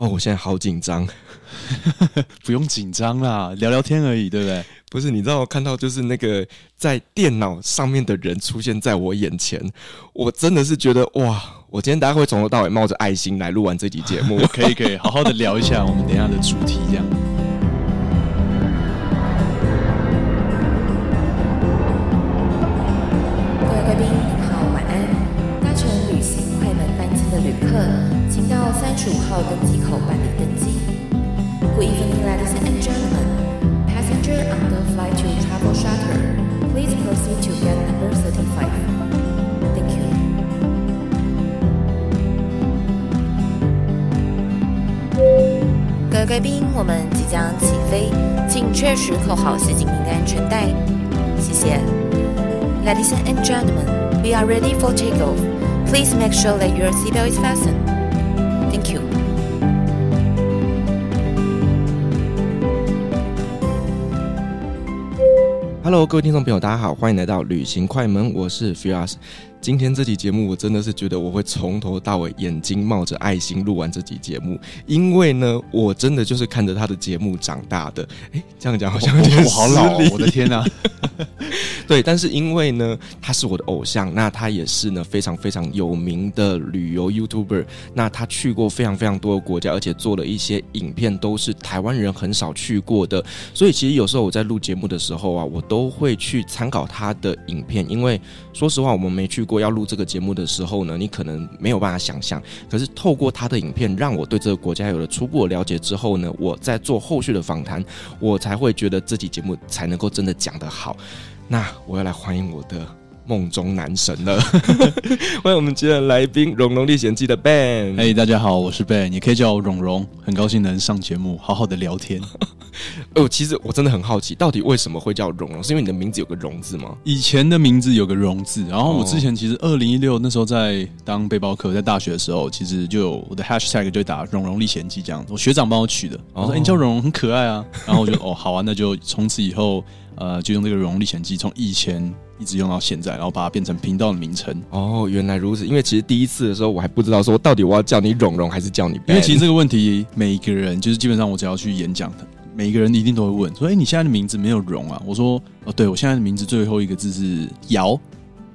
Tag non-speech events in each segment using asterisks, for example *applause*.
哦，我现在好紧张，*laughs* 不用紧张啦，聊聊天而已，对不对？不是，你知道我看到就是那个在电脑上面的人出现在我眼前，我真的是觉得哇！我今天大家会从头到尾冒着爱心来录完这集节目，*laughs* 可以可以，好好的聊一下我们等一下的主题，这样。贵宾，我们即将起飞，请确实扣好系紧您的安全带。谢谢。Ladies and gentlemen, we are ready for takeoff. Please make sure that your seatbelt is fastened. Thank you. Hello，各位听众朋友，大家好，欢迎来到旅行快门，我是 Firas。今天这期节目，我真的是觉得我会从头到尾眼睛冒着爱心录完这集节目，因为呢，我真的就是看着他的节目长大的。哎，这样讲好像有点我好老，哦，我的天哪！*laughs* *laughs* 对，但是因为呢，他是我的偶像，那他也是呢非常非常有名的旅游 YouTuber，那他去过非常非常多的国家，而且做了一些影片，都是台湾人很少去过的。所以其实有时候我在录节目的时候啊，我都会去参考他的影片，因为说实话，我们没去过，要录这个节目的时候呢，你可能没有办法想象。可是透过他的影片，让我对这个国家有了初步的了解之后呢，我在做后续的访谈，我才会觉得这集节目才能够真的讲得好。那我要来欢迎我的梦中男神了，*laughs* 欢迎我们今天的来宾《荣荣历险记》的 Ben。嘿，大家好，我是 Ben，你可以叫我荣荣，很高兴能上节目，好好的聊天。*laughs* 哦，其实我真的很好奇，到底为什么会叫荣荣？是因为你的名字有个“荣”字吗？以前的名字有个“荣”字，然后我之前其实二零一六那时候在当背包客，在大学的时候，其实就有我的 hashtag 就打“荣荣历险记”这样，我学长帮我取的。我说：“欸、你叫荣荣很可爱啊。”然后我就哦，好啊，那就从此以后。呃，就用这个《融融历险记》，从以前一直用到现在，然后把它变成频道的名称。哦，原来如此。因为其实第一次的时候，我还不知道说到底我要叫你荣荣还是叫你。因为其实这个问题，每一个人就是基本上我只要去演讲的，每一个人一定都会问说：“哎、欸，你现在的名字没有荣啊？”我说：“哦，对，我现在的名字最后一个字是尧，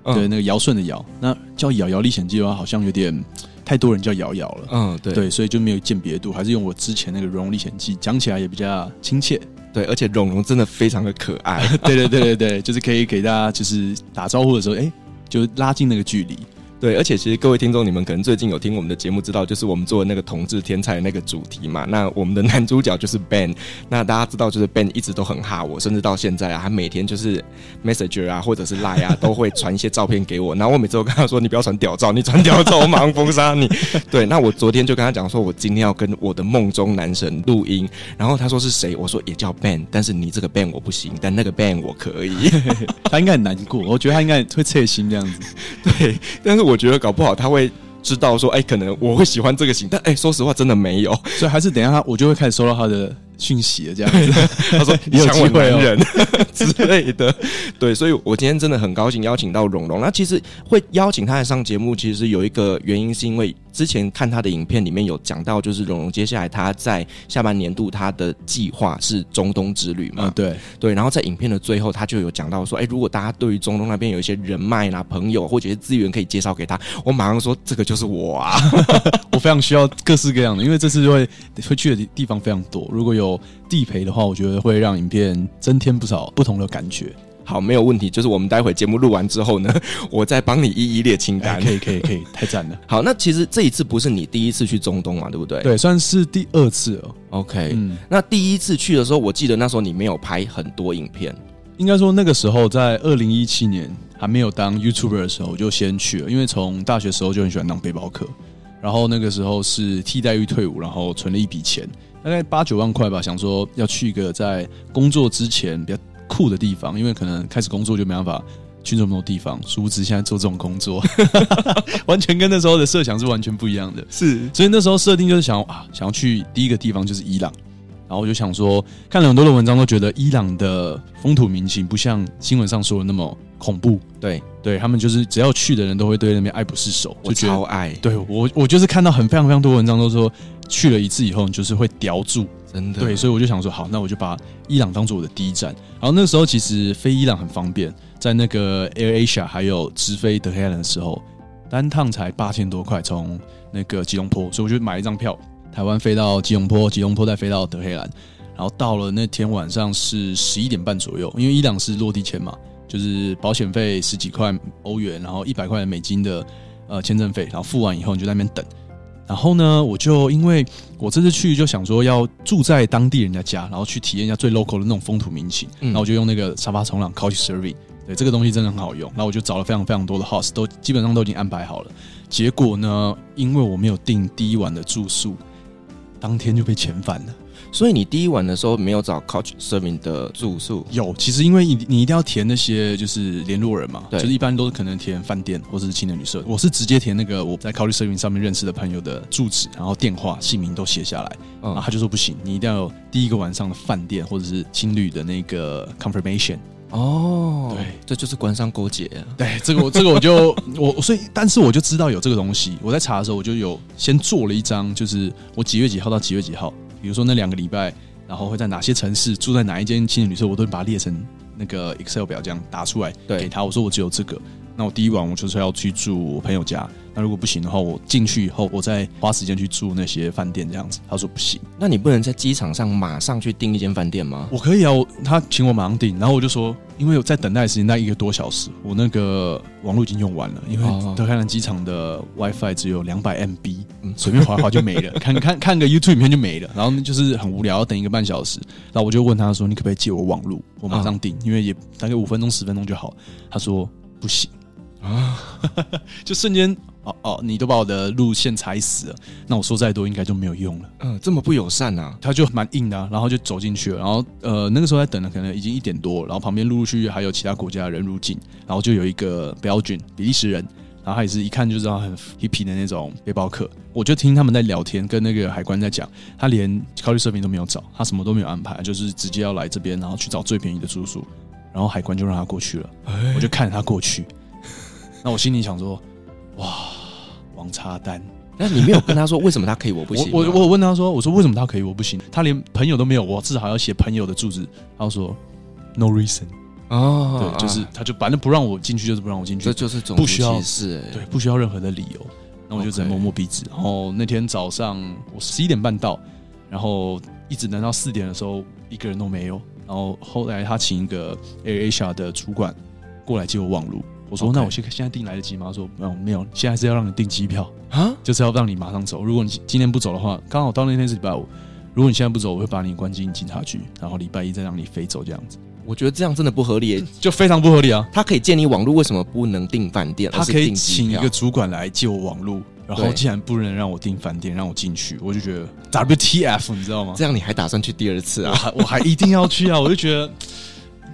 嗯、对，那个尧舜的尧。那叫尧尧历险记的话，好像有点太多人叫瑶瑶了。嗯，对，对，所以就没有鉴别度，还是用我之前那个《融融历险记》，讲起来也比较亲切。”对，而且蓉蓉真的非常的可爱。*laughs* 对对对对对，就是可以给大家就是打招呼的时候，哎，就拉近那个距离。对，而且其实各位听众，你们可能最近有听我们的节目，知道就是我们做的那个同志天才的那个主题嘛。那我们的男主角就是 Ben，那大家知道就是 Ben 一直都很哈我，甚至到现在啊，他每天就是 Messenger 啊，或者是 Line 啊，都会传一些照片给我。*laughs* 然后我每次都跟他说：“你不要传屌照，你传屌照我马上封杀你。”对，那我昨天就跟他讲说，我今天要跟我的梦中男神录音。然后他说是谁？我说也叫 Ben，但是你这个 Ben 我不行，但那个 Ben 我可以。*laughs* 他应该很难过，我觉得他应该会切心这样子。*laughs* 对，但是我。觉得搞不好他会知道说，哎，可能我会喜欢这个型，但哎，说实话，真的没有，所以还是等一下他，我就会开始收到他的讯息了，这样子。*laughs* 他说你有机会人 *laughs* 之类的，对，所以我今天真的很高兴邀请到蓉蓉。那其实会邀请他来上节目，其实有一个原因，是因为。之前看他的影片里面有讲到，就是蓉蓉接下来他在下半年度他的计划是中东之旅嘛？对对。然后在影片的最后，他就有讲到说，哎，如果大家对于中东那边有一些人脉啦、朋友或者是资源可以介绍给他，我马上说这个就是我啊，*laughs* 我非常需要各式各样的，因为这次会会去的地方非常多，如果有地陪的话，我觉得会让影片增添不少不同的感觉。好，没有问题。就是我们待会节目录完之后呢，我再帮你一一列清单。可以，可以，可以，太赞了。*laughs* 好，那其实这一次不是你第一次去中东嘛，对不对？对，算是第二次了。OK，嗯，那第一次去的时候，我记得那时候你没有拍很多影片。应该说那个时候在二零一七年还没有当 YouTuber 的时候，我就先去了，因为从大学时候就很喜欢当背包客。然后那个时候是替代役退伍，然后存了一笔钱，大概八九万块吧，想说要去一个在工作之前比较。酷的地方，因为可能开始工作就没办法去这么多地方，殊不知现在做这种工作，*laughs* 完全跟那时候的设想是完全不一样的。是，所以那时候设定就是想啊，想要去第一个地方就是伊朗，然后我就想说，看了很多的文章，都觉得伊朗的风土民情不像新闻上说的那么恐怖。对，对他们就是只要去的人都会对那边爱不释手，我超爱。对我，我就是看到很非常非常多文章都说，去了一次以后，你就是会叼住，真的。对，所以我就想说，好，那我就把伊朗当做我的第一站。然后那时候其实飞伊朗很方便，在那个 Air Asia 还有直飞德黑兰的时候，单趟才八千多块，从那个吉隆坡，所以我就买一张票。台湾飞到吉隆坡，吉隆坡再飞到德黑兰，然后到了那天晚上是十一点半左右，因为伊朗是落地签嘛，就是保险费十几块欧元，然后一百块美金的呃签证费，然后付完以后你就在那边等。然后呢，我就因为我这次去就想说要住在当地人家家，然后去体验一下最 local 的那种风土民情，然后我就用那个沙发冲浪 Couchsurfing，对，这个东西真的很好用。然后我就找了非常非常多的 house，都基本上都已经安排好了。结果呢，因为我没有订第一晚的住宿。当天就被遣返了，所以你第一晚的时候没有找 Couchsurfing 的住宿？有，其实因为你你一定要填那些就是联络人嘛，对，就是一般都是可能填饭店或者是青年旅社，我是直接填那个我在 Couchsurfing 上面认识的朋友的住址，然后电话、姓名都写下来，嗯，然后他就说不行，你一定要有第一个晚上的饭店或者是青旅的那个 confirmation。哦，对，这就是官商勾结啊。对，这个我这个我就 *laughs* 我所以，但是我就知道有这个东西。我在查的时候，我就有先做了一张，就是我几月几号到几月几号，比如说那两个礼拜，然后会在哪些城市住在哪一间青年旅社，我都会把它列成那个 Excel 表，这样打出来给他。我说我只有这个，那我第一晚我就是要去住我朋友家。那如果不行的话，我进去以后，我再花时间去住那些饭店这样子。他说不行，那你不能在机场上马上去订一间饭店吗？我可以啊，我他请我马上订，然后我就说，因为我在等待时间那一个多小时，我那个网络已经用完了，因为德黑兰机场的 WiFi 只有两百 MB，嗯随便划划就没了，看看看个 YouTube 影片就没了，然后就是很无聊，要等一个半小时。然后我就问他说，你可不可以借我网络？我马上订，因为也大概五分钟十分钟就好。他说不行啊，*laughs* 就瞬间。哦哦，你都把我的路线踩死了，那我说再多应该就没有用了。嗯，这么不友善啊，他就蛮硬的啊，然后就走进去了。然后呃，那个时候在等了，可能已经一点多，然后旁边陆陆续续还有其他国家的人入境，然后就有一个 Belgian 比利时人，然后他也是一看就知道很 hippie 的那种背包客。我就听他们在聊天，跟那个海关在讲，他连 Couchsurfing 都没有找，他什么都没有安排，就是直接要来这边，然后去找最便宜的住宿，然后海关就让他过去了。我就看着他过去，那我心里想说，哇。王插单，那你没有跟他说为什么他可以我不行？我我我问他说，我说为什么他可以我不行？他连朋友都没有，我至少要写朋友的住址。他说 no reason 哦，对，就是他就反正不让我进去，就是不让我进去，这就是种族歧视，对，不需要任何的理由。那我就只能摸摸鼻子。然后那天早上我十一点半到，然后一直等到四点的时候，一个人都没有。然后后来他请一个 AirAsia 的主管过来接我网路。我说：“ okay. 那我现现在订来得及吗？”他说：“没有，没有，现在是要让你订机票啊，就是要让你马上走。如果你今天不走的话，刚好到那天是礼拜五。如果你现在不走，我会把你关进警察局，然后礼拜一再让你飞走。这样子，我觉得这样真的不合理，*laughs* 就非常不合理啊！他可以借你网络，为什么不能订饭店？他可以请一个主管来借我网络，然后既然不能让我订饭店，让我进去，我就觉得 WTF，你知道吗？这样你还打算去第二次啊？我还一定要去啊！我就觉得。”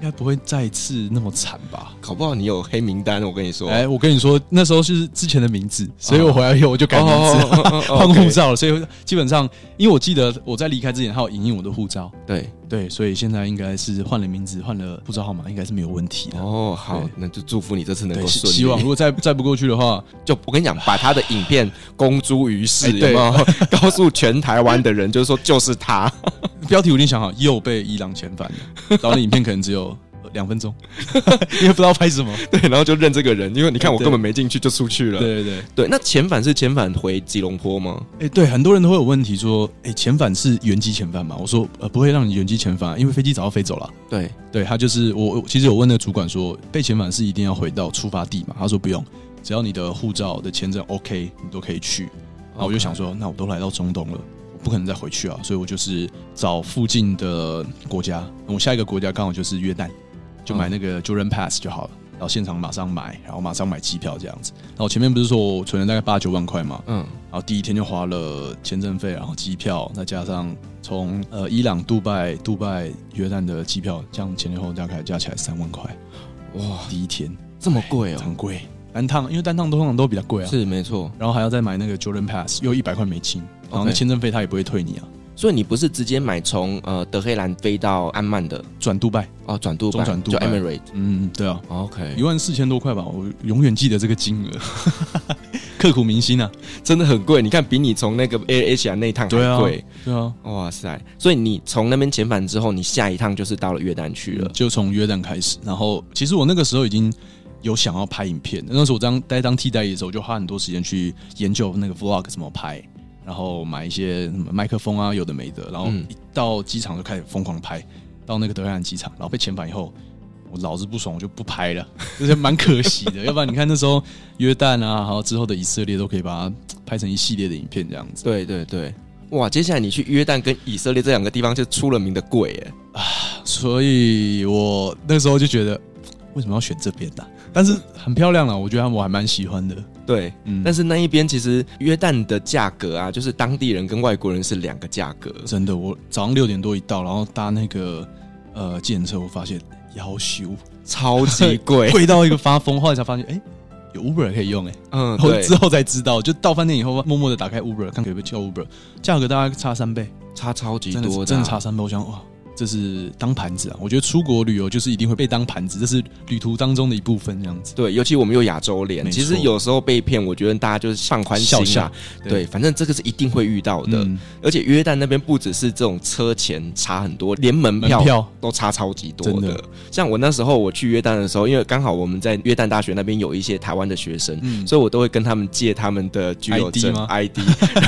应该不会再次那么惨吧？搞不好你有黑名单，我跟你说。哎，我跟你说，那时候是之前的名字，所以我回来以后我就改名字，*laughs* 换护照了。所以基本上，因为我记得我在离开之前，他有影印我的护照。对对，所以现在应该是换了名字，换了护照号码，应该是没有问题的。哦，好，那就祝福你这次能够顺利。希望如果再再不过去的话，*laughs* 就我跟你讲，把他的影片公诸于世，有没有？*laughs* 告诉全台湾的人，就是说就是他。*laughs* 标题我已经想好，又被伊朗遣返了。然后那影片可能只有两分钟，*laughs* 因为不知道拍什么。*laughs* 对，然后就认这个人，因为你看我根本没进去就出去了。对对对，对。那遣返是遣返回吉隆坡吗？哎，对，很多人都会有问题说，哎，遣返是原机遣返吗？我说，呃，不会让你原机遣返，因为飞机早就飞走了。对对，他就是我，其实我问那个主管说，被遣返是一定要回到出发地嘛？他说不用，只要你的护照的签证 OK，你都可以去。然后我就想说，那我都来到中东了。不可能再回去啊，所以我就是找附近的国家。我下一个国家刚好就是约旦，就买那个 Jordan Pass 就好了。然后现场马上买，然后马上买机票这样子。然后前面不是说我存了大概八九万块嘛，嗯，然后第一天就花了签证费，然后机票，再加上从呃伊朗、杜拜、杜拜、约旦的机票，这样前前后后大概加起来三万块。哇，第一天这么贵哦，很贵。单趟因为单趟通常都比较贵啊，是没错。然后还要再买那个 Jordan Pass，又一百块美金。然后那签证费他也不会退你啊，所以你不是直接买从呃德黑兰飞到安曼的，转杜拜哦，转杜拜，转杜拜就 Emirate。嗯，对啊，OK，一万四千多块吧，我永远记得这个金额，*laughs* 刻骨铭心啊，真的很贵。你看，比你从那个 Air Asia 那一趟还贵，对啊，哇塞！所以你从那边遣返之后，你下一趟就是到了约旦去了，就从约旦开始。然后，其实我那个时候已经。有想要拍影片，那时候我当待当替代役的时候，我就花很多时间去研究那个 vlog 怎么拍，然后买一些麦克风啊，有的没的，然后一到机场就开始疯狂拍，到那个德黑兰机场，然后被遣返以后，我老子不爽，我就不拍了，*laughs* 就是蛮可惜的。*laughs* 要不然你看那时候约旦啊，还有之后的以色列都可以把它拍成一系列的影片这样子。对对对，哇！接下来你去约旦跟以色列这两个地方就出了名的贵哎啊，所以我那时候就觉得为什么要选这边呢？但是很漂亮了，我觉得我还蛮喜欢的。对，嗯，但是那一边其实约旦的价格啊，就是当地人跟外国人是两个价格。真的，我早上六点多一到，然后搭那个呃计程车，我发现要修超级贵，*laughs* 贵到一个发疯。后来才发现，哎、欸，有 Uber 可以用、欸，哎，嗯，对，之后才知道，就到饭店以后，默默的打开 Uber，看可不可以叫 Uber，价格大概差三倍，差超级多真的差三倍。我想，哇。这是当盘子啊！我觉得出国旅游就是一定会被当盘子，这是旅途当中的一部分，这样子。对，尤其我们有亚洲脸，其实有时候被骗，我觉得大家就是放宽心啊。对，对，反正这个是一定会遇到的。嗯、而且约旦那边不只是这种车钱差很多，连门票都差超级多的。的像我那时候我去约旦的时候，因为刚好我们在约旦大学那边有一些台湾的学生，嗯、所以我都会跟他们借他们的居留证 ID，, ID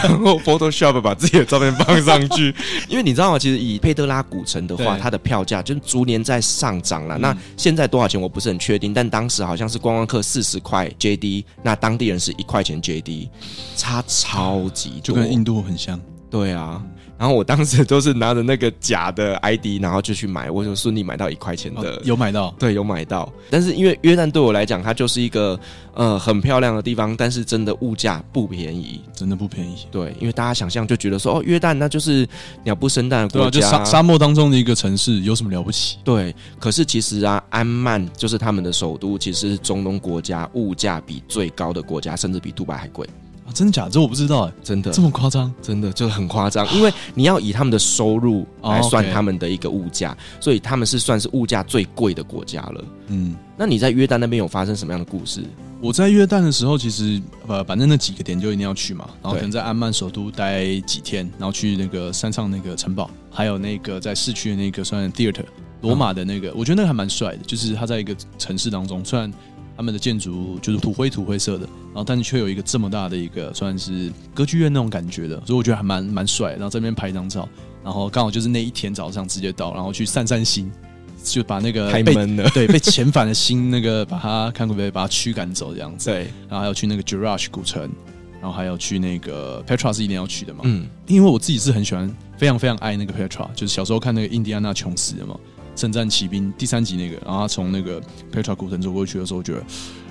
然后 Photoshop 把自己的照片放上去。*laughs* 因为你知道吗？其实以佩德拉古城。的话，它的票价就是逐年在上涨了。那现在多少钱我不是很确定，但当时好像是观光客四十块 JD，那当地人是一块钱 JD，差超级多，就跟印度很像。对啊。然后我当时都是拿着那个假的 ID，然后就去买，我就顺利买到一块钱的，哦，有买到，对，有买到。但是因为约旦对我来讲，它就是一个呃很漂亮的地方，但是真的物价不便宜，真的不便宜。对，因为大家想象就觉得说，哦，约旦那就是鸟不生蛋的国家，对啊，就沙沙漠当中的一个城市，有什么了不起？对，可是其实啊，安曼就是他们的首都，其实是中东国家物价比最高的国家，甚至比杜拜还贵。啊，真的假的？这我不知道哎，真的这么夸张？真的就很夸张，因为你要以他们的收入来算他们的一个物价，所以他们是算是物价最贵的国家了。嗯，那你在约旦那边有发生什么样的故事？我在约旦的时候，其实呃，反正那几个点就一定要去嘛，然后可能在安曼首都待几天，然后去那个山上那个城堡，还有那个在市区的那个算 theater 罗马的那个，嗯、我觉得那个还蛮帅的，就是它在一个城市当中，虽然。他们的建筑就是土灰土灰色的，然后但是却有一个这么大的一个算是歌剧院那种感觉的，所以我觉得还蛮蛮帅。然后这边拍一张照，然后刚好就是那一天早上直接到，然后去散散心，就把那个被了 *laughs* 对被遣返的心那个把它看可不可以把它驱赶走这样子。对，然后还有去那个 Jerash 古城，然后还有去那个 Petra 是一定要去的嘛。嗯，因为我自己是很喜欢，非常非常爱那个 Petra，就是小时候看那个印第安纳琼斯的嘛。圣战骑兵第三集那个，然后他从那个 Petra 古城走过去的时候，我觉得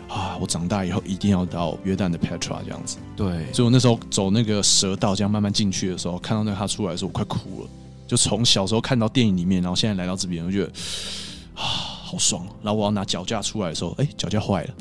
啊，我长大以后一定要到约旦的 Petra 这样子。对，所以我那时候走那个蛇道，这样慢慢进去的时候，看到那个他出来的时候，我快哭了。就从小时候看到电影里面，然后现在来到这边，我觉得啊，好爽。然后我要拿脚架出来的时候，哎，脚架坏了，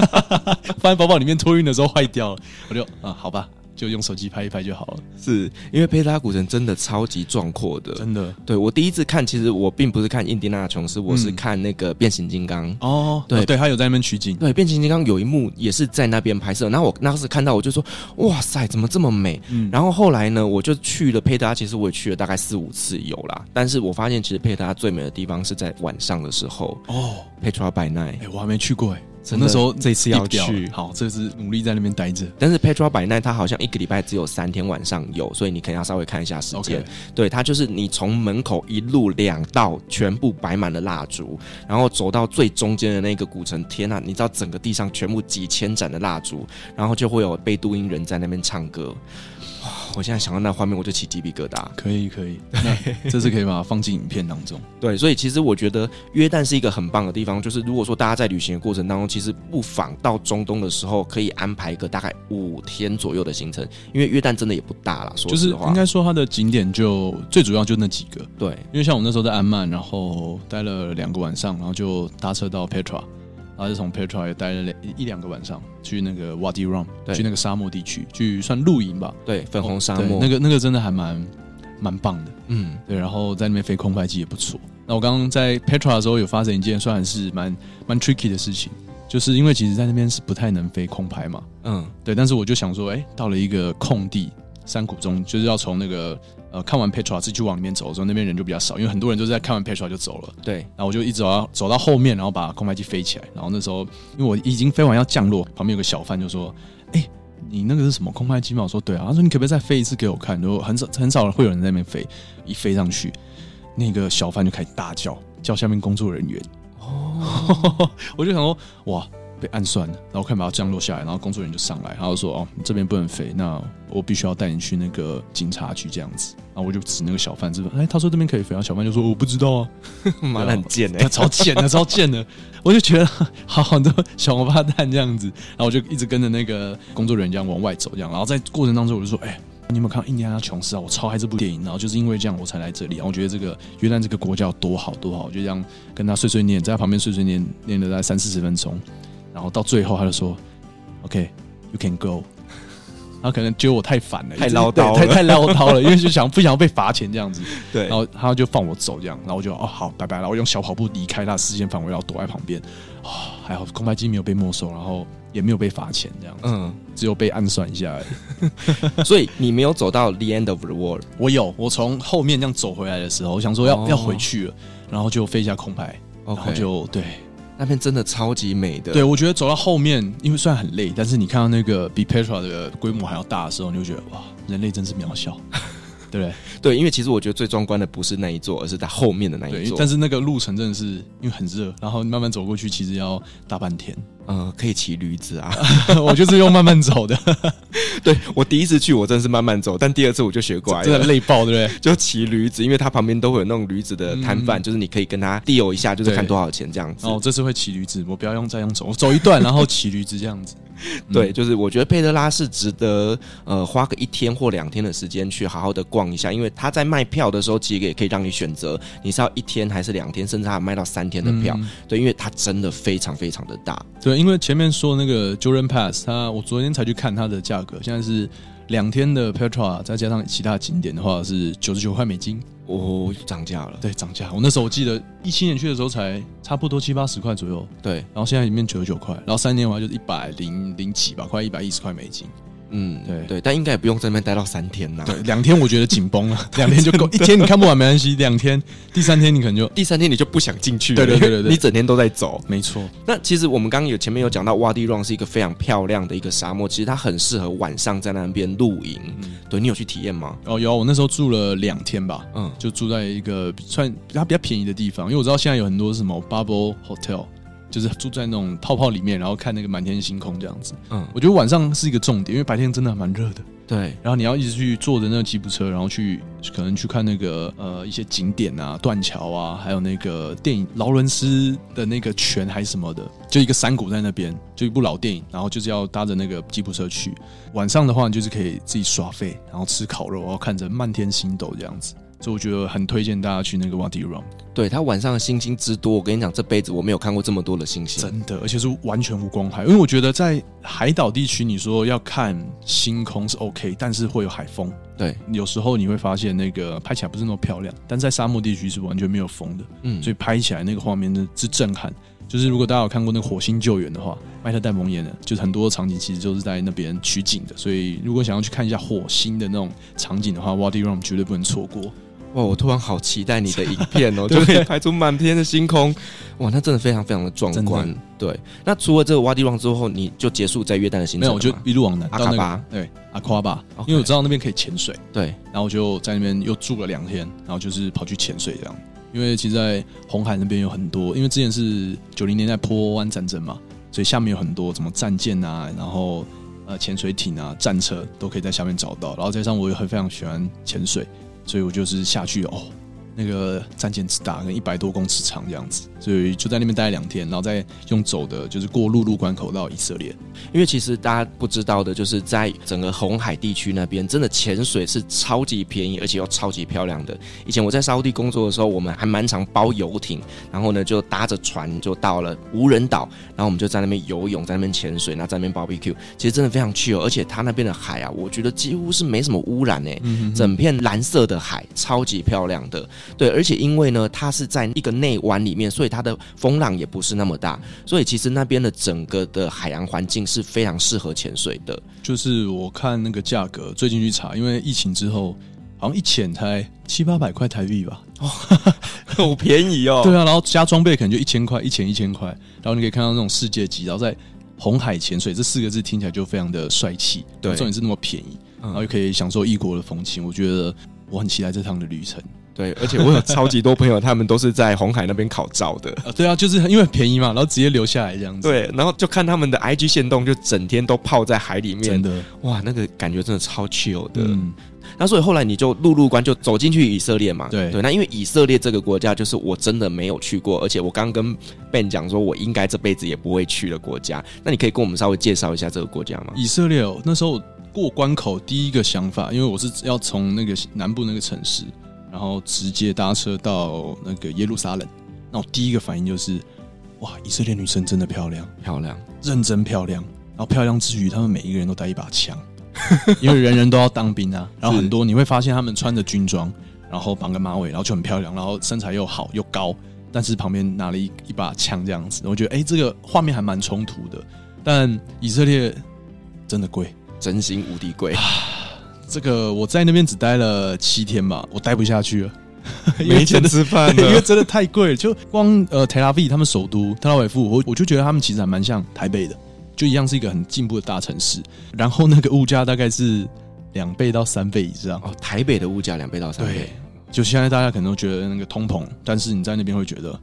*laughs* 放在包包里面托运的时候坏掉了，我就啊，好吧。就用手机拍一拍就好了。是因为佩特拉古城真的超级壮阔的，真的。对，我第一次看，其实我并不是看印第安纳琼斯，我是看那个变形金刚。哦，对对，他有在那边取景。对，变形金刚有一幕也是在那边拍摄。然后我当时看到，我就说：“哇塞，怎么这么美？”嗯。然后后来呢，我就去了佩达，其实我也去了大概四五次有啦。但是我发现，其实佩特拉最美的地方是在晚上的时候。哦，Petra by Night。哎，我还没去过哎。真的那时候这次要去，好，这次努力在那边待着。但是 Petra by Night 它好像一个礼拜只有三天晚上有，所以你可能要稍微看一下时间。对，它就是你从门口一路两道全部摆满了蜡烛，然后走到最中间的那个古城。天呐，你知道整个地上全部几千盏的蜡烛，然后就会有贝都因人在那边唱歌。我现在想到那画面，我就起鸡皮疙瘩。可以，可以，那 *laughs* 这是可以把它放进影片当中。对，所以其实我觉得约旦是一个很棒的地方。就是如果说大家在旅行的过程当中，其实不妨到中东的时候，可以安排一个大概五天左右的行程，因为约旦真的也不大了。说实话，就是应该说它的景点就最主要就那几个。对，因为像我那时候在安曼，然后待了两个晚上，然后就搭车到 Petra。然后就从 Petra 也待了两一两个晚上，去那个 Wadi Rum，去那个沙漠地区，去算露营吧。对，粉红沙漠，哦、那个那个真的还蛮蛮棒的。嗯，对，然后在那边飞空拍机也不错。那我刚刚在 Petra 的时候有发生一件算是蛮蛮 tricky 的事情，就是因为其实在那边是不太能飞空拍嘛。嗯，对，但是我就想说，哎，到了一个空地山谷中，就是要从那个呃看完 Petra 自己去往里面走的时候，那边人就比较少，因为很多人都是在看完 Petra 就走了。对，然后我就一直走到走到后面，然后把空拍机飞起来。然后那时候因为我已经飞完要降落，旁边有个小贩就说，哎。你那个是什么空拍机吗？我说对啊。他说你可不可以再飞一次给我看？就很少很少会有人在那边飞，一飞上去，那个小贩就开始大叫，叫下面工作人员。哦，*laughs* 我就想说哇，被暗算了。然后快把它降落下来，然后工作人员就上来，然后说哦，你这边不能飞，那我必须要带你去那个警察局这样子。然后我就指那个小贩这边，哎，他说这边可以飞，然后小贩就说我不知道啊，妈的很贱哎、欸，超贱的，超贱的，我就觉得好很多小王八蛋这样子，然后我就一直跟着那个工作人员这样往外走，这样，然后在过程当中我就说，哎、欸，你有没有看《印第安纳琼斯》啊？我超爱这部电影，然后就是因为这样我才来这里，然后我觉得这个约旦这个国家有多好多好，我就这样跟他碎碎念，在他旁边碎碎念念了大概三四十分钟，然后到最后他就说，OK，you、okay, can go。*laughs* 他可能觉得我太烦了，太唠叨了，太太唠叨了，因为就想不想要被罚钱这样子。*laughs* 对，然后他就放我走这样，然后我就哦好，拜拜。然后我用小跑步离开他的视线范围，然后躲在旁边。啊、哦，还好空拍机没有被没收，然后也没有被罚钱这样子，嗯，只有被暗算一下而已。*laughs* 所以你没有走到 the end of the world？我有，我从后面这样走回来的时候，我想说要、哦、要回去了，然后就飞一下空拍然后就对。那边真的超级美的，对，我觉得走到后面，因为虽然很累，但是你看到那个比 Petra 的规模还要大的时候，你就觉得哇，人类真是渺小，对不对？对，因为其实我觉得最壮观的不是那一座，而是在后面的那一座。但是那个路程真的是因为很热，然后你慢慢走过去，其实要大半天。*laughs* 呃，可以骑驴子啊，*laughs* 我就是用慢慢走的。*laughs* 对，我第一次去，我真的是慢慢走，但第二次我就学乖了，真的累爆，对不对？就骑驴子，因为它旁边都会有那种驴子的摊贩，嗯、就是你可以跟他 deal 一下，就是看多少钱这样子。哦，这次会骑驴子，我不要用再用走，我走一段，然后骑驴子这样子。*laughs* 对，就是我觉得佩特拉是值得呃花个一天或两天的时间去好好的逛一下，因为他在卖票的时候，其实也可以让你选择你是要一天还是两天，甚至还卖到三天的票。嗯、对，因为它真的非常非常的大。对，因为前面说那个 Jordan Pass，它我昨天才去看它的价格，现在是两天的 Petra 再加上其他景点的话是九十九块美金。哦，涨价了。对，涨价。我那时候我记得一七年去的时候才差不多七八十块左右。对，然后现在里面九十九块，然后三年的话就是一百零零几吧，快一百一十块美金。嗯，对对，但应该也不用在那边待到三天呐。对，两天我觉得紧绷了，*laughs* 两天就够。一天你看不完没关系，两天，第三天你可能就第三天你就不想进去了。对对对对，对，你整天都在走，没错。那其实我们刚刚有前面有讲到，Wadi Rum 是一个非常漂亮的一个沙漠，其实它很适合晚上在那边露营。嗯、对，你有去体验吗？哦，有，我那时候住了两天吧，嗯，就住在一个算它比较便宜的地方，因为我知道现在有很多什么 Bubble Hotel。就是住在那种泡泡里面，然后看那个满天星空这样子。嗯，我觉得晚上是一个重点，因为白天真的蛮热的。对，然后你要一直去坐着那个吉普车，然后去可能去看那个呃一些景点啊、断桥啊，还有那个电影劳伦斯的那个泉还是什么的，就一个山谷在那边，就一部老电影。然后就是要搭着那个吉普车去。晚上的话，你就是可以自己耍废，然后吃烤肉，然后看着漫天星斗这样子。所以我觉得很推荐大家去那个 Wadi Rum。对，它晚上的星星之多，我跟你讲，这辈子我没有看过这么多的星星，真的，而且是完全无光害。因为我觉得在海岛地区，你说要看星空是 OK，但是会有海风。对，有时候你会发现那个拍起来不是那么漂亮，但在沙漠地区是完全没有风的。嗯，所以拍起来那个画面呢是震撼。就是如果大家有看过那个火星救援的话，麦特戴蒙演的，就是很多场景其实就是在那边取景的。所以如果想要去看一下火星的那种场景的话，Wadi Rum 绝对不能错过。哇！我突然好期待你的影片哦，*laughs* 就可以拍出满天的星空。哇，那真的非常非常的壮观。对，那除了这个 Wadi Rum 之后，你就结束在约旦的行程？没有，我就一路往南阿卡巴。对，阿夸巴，因为我知道那边可以潜水。对，然后我就在那边又住了两天，然后就是跑去潜水这样。因为其实，在红海那边有很多，因为之前是九零年代波湾战争嘛，所以下面有很多什么战舰啊，然后呃潜水艇啊、战车都可以在下面找到。然后加上我也很非常喜欢潜水。所以我就是下去哦，那个战舰之大，跟一百多公尺长这样子，所以就在那边待了两天，然后再用走的，就是过陆路关口到以色列。因为其实大家不知道的，就是在整个红海地区那边，真的潜水是超级便宜，而且又超级漂亮的。以前我在沙乌地工作的时候，我们还蛮常包游艇，然后呢就搭着船就到了无人岛，然后我们就在那边游泳，在那边潜水，那在那边 barbecue，其实真的非常 chill，而且它那边的海啊，我觉得几乎是没什么污染诶、整片蓝色的海，超级漂亮的。对，而且因为呢，它是在一个内湾里面，所以它的风浪也不是那么大，所以其实那边的整个的海洋环境是非常适合潜水的。就是我看那个价格，最近去查，因为疫情之后，好像一潜才七八百块台币吧，哦，*laughs* 好便宜哦。对啊，然后加装备可能就一千块，一潜一千块，然后你可以看到那种世界级，然后在红海潜水这四个字听起来就非常的帅气，对，重点是那么便宜，然后又可以享受异国的风情，我觉得我很期待这趟的旅程。对，而且我有超级多朋友，*laughs* 他们都是在红海那边考照的。啊，对啊，就是因为便宜嘛，然后直接留下来这样子。对，然后就看他们的 IG 限动，就整天都泡在海里面。真的，哇，那个感觉真的超 chill 的。嗯，那所以后来你就陆路关就走进去以色列嘛。对对，那因为以色列这个国家就是我真的没有去过，而且我刚跟 Ben 讲说，我应该这辈子也不会去的国家。那你可以跟我们稍微介绍一下这个国家吗？以色列哦，那时候过关口第一个想法，因为我是要从那个南部那个城市。然后直接搭车到那个耶路撒冷，那我第一个反应就是，哇，以色列女生真的漂亮，漂亮，认真漂亮。然后漂亮之余，他们每一个人都带一把枪，*laughs* 因为人人都要当兵啊。然后很多你会发现他们穿着军装，然后绑个马尾，然后就很漂亮，然后身材又好又高，但是旁边拿了一一把枪这样子。我觉得，哎，这个画面还蛮冲突的。但以色列真的贵，真心无敌贵。*sighs* 这个我在那边只待了七天吧，我待不下去了，*laughs* 没钱吃饭，*laughs* 因为真的太贵了。就光呃，特拉维他们首都特拉维夫，我我就觉得他们其实还蛮像台北的，就一样是一个很进步的大城市。然后那个物价大概是两倍到三倍以上哦，台北的物价两倍到三倍。就现在大家可能都觉得那个通膨，但是你在那边会觉得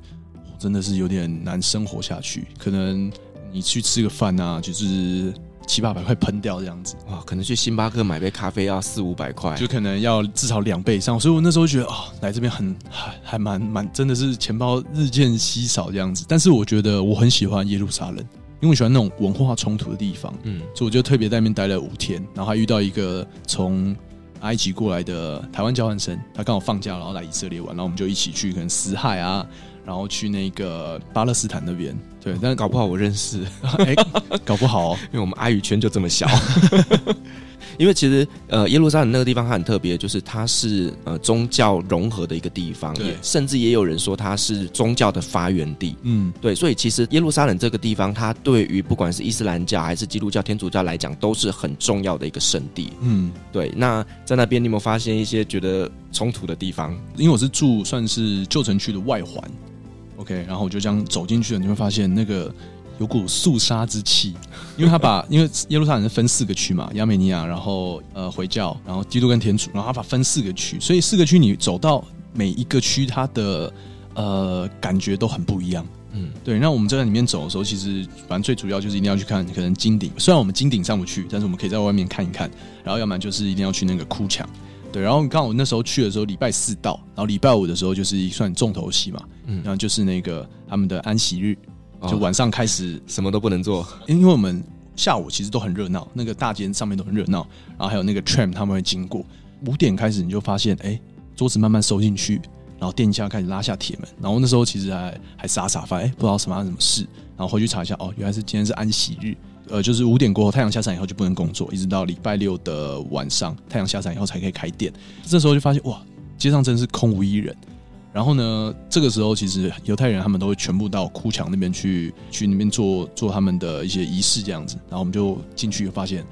真的是有点难生活下去。可能你去吃个饭啊，就是。七八百块喷掉这样子哇，可能去星巴克买杯咖啡要四五百块，就可能要至少两倍以上。所以我那时候觉得啊、哦，来这边很还还蛮蛮，真的是钱包日渐稀少这样子。但是我觉得我很喜欢耶路撒冷，因为我喜欢那种文化冲突的地方。嗯，所以我就特别在那边待了五天，然后还遇到一个从埃及过来的台湾交换生，他刚好放假，然后来以色列玩，然后我们就一起去可能死海啊。然后去那个巴勒斯坦那边，对，但搞不好我认识，*laughs* 哎，搞不好，*laughs* 因为我们阿语圈就这么小。*laughs* 因为其实呃，耶路撒冷那个地方它很特别，就是它是呃宗教融合的一个地方，对，甚至也有人说它是宗教的发源地。嗯，对，所以其实耶路撒冷这个地方，它对于不管是伊斯兰教还是基督教、天主教来讲，都是很重要的一个圣地。嗯，对。那在那边，你有没有发现一些觉得冲突的地方？因为我是住算是旧城区的外环。OK，然后我就这样走进去了，你会发现那个有股肃杀之气，因为他把 *laughs* 因为耶路撒冷是分四个区嘛，亚美尼亚，然后呃回教，然后基督跟天主，然后他把分四个区，所以四个区你走到每一个区，它的呃感觉都很不一样。嗯，对。那我们在里面走的时候，其实反正最主要就是一定要去看可能金顶，虽然我们金顶上不去，但是我们可以在外面看一看，然后要不然就是一定要去那个哭墙。对，然后你看我那时候去的时候，礼拜四到，然后礼拜五的时候就是一算重头戏嘛，嗯，然后就是那个他们的安息日，就晚上开始、哦、什么都不能做，因为我们下午其实都很热闹，那个大街上面都很热闹，然后还有那个 tram 他们会经过，五点开始你就发现，哎，桌子慢慢收进去，然后店家开始拉下铁门，然后那时候其实还还傻傻发，哎，不知道什么什么事，然后回去查一下，哦，原来是今天是安息日。呃，就是五点过后，太阳下山以后就不能工作，一直到礼拜六的晚上，太阳下山以后才可以开店。这时候就发现，哇，街上真是空无一人。然后呢，这个时候其实犹太人他们都会全部到哭墙那边去，去那边做做他们的一些仪式这样子。然后我们就进去，发现，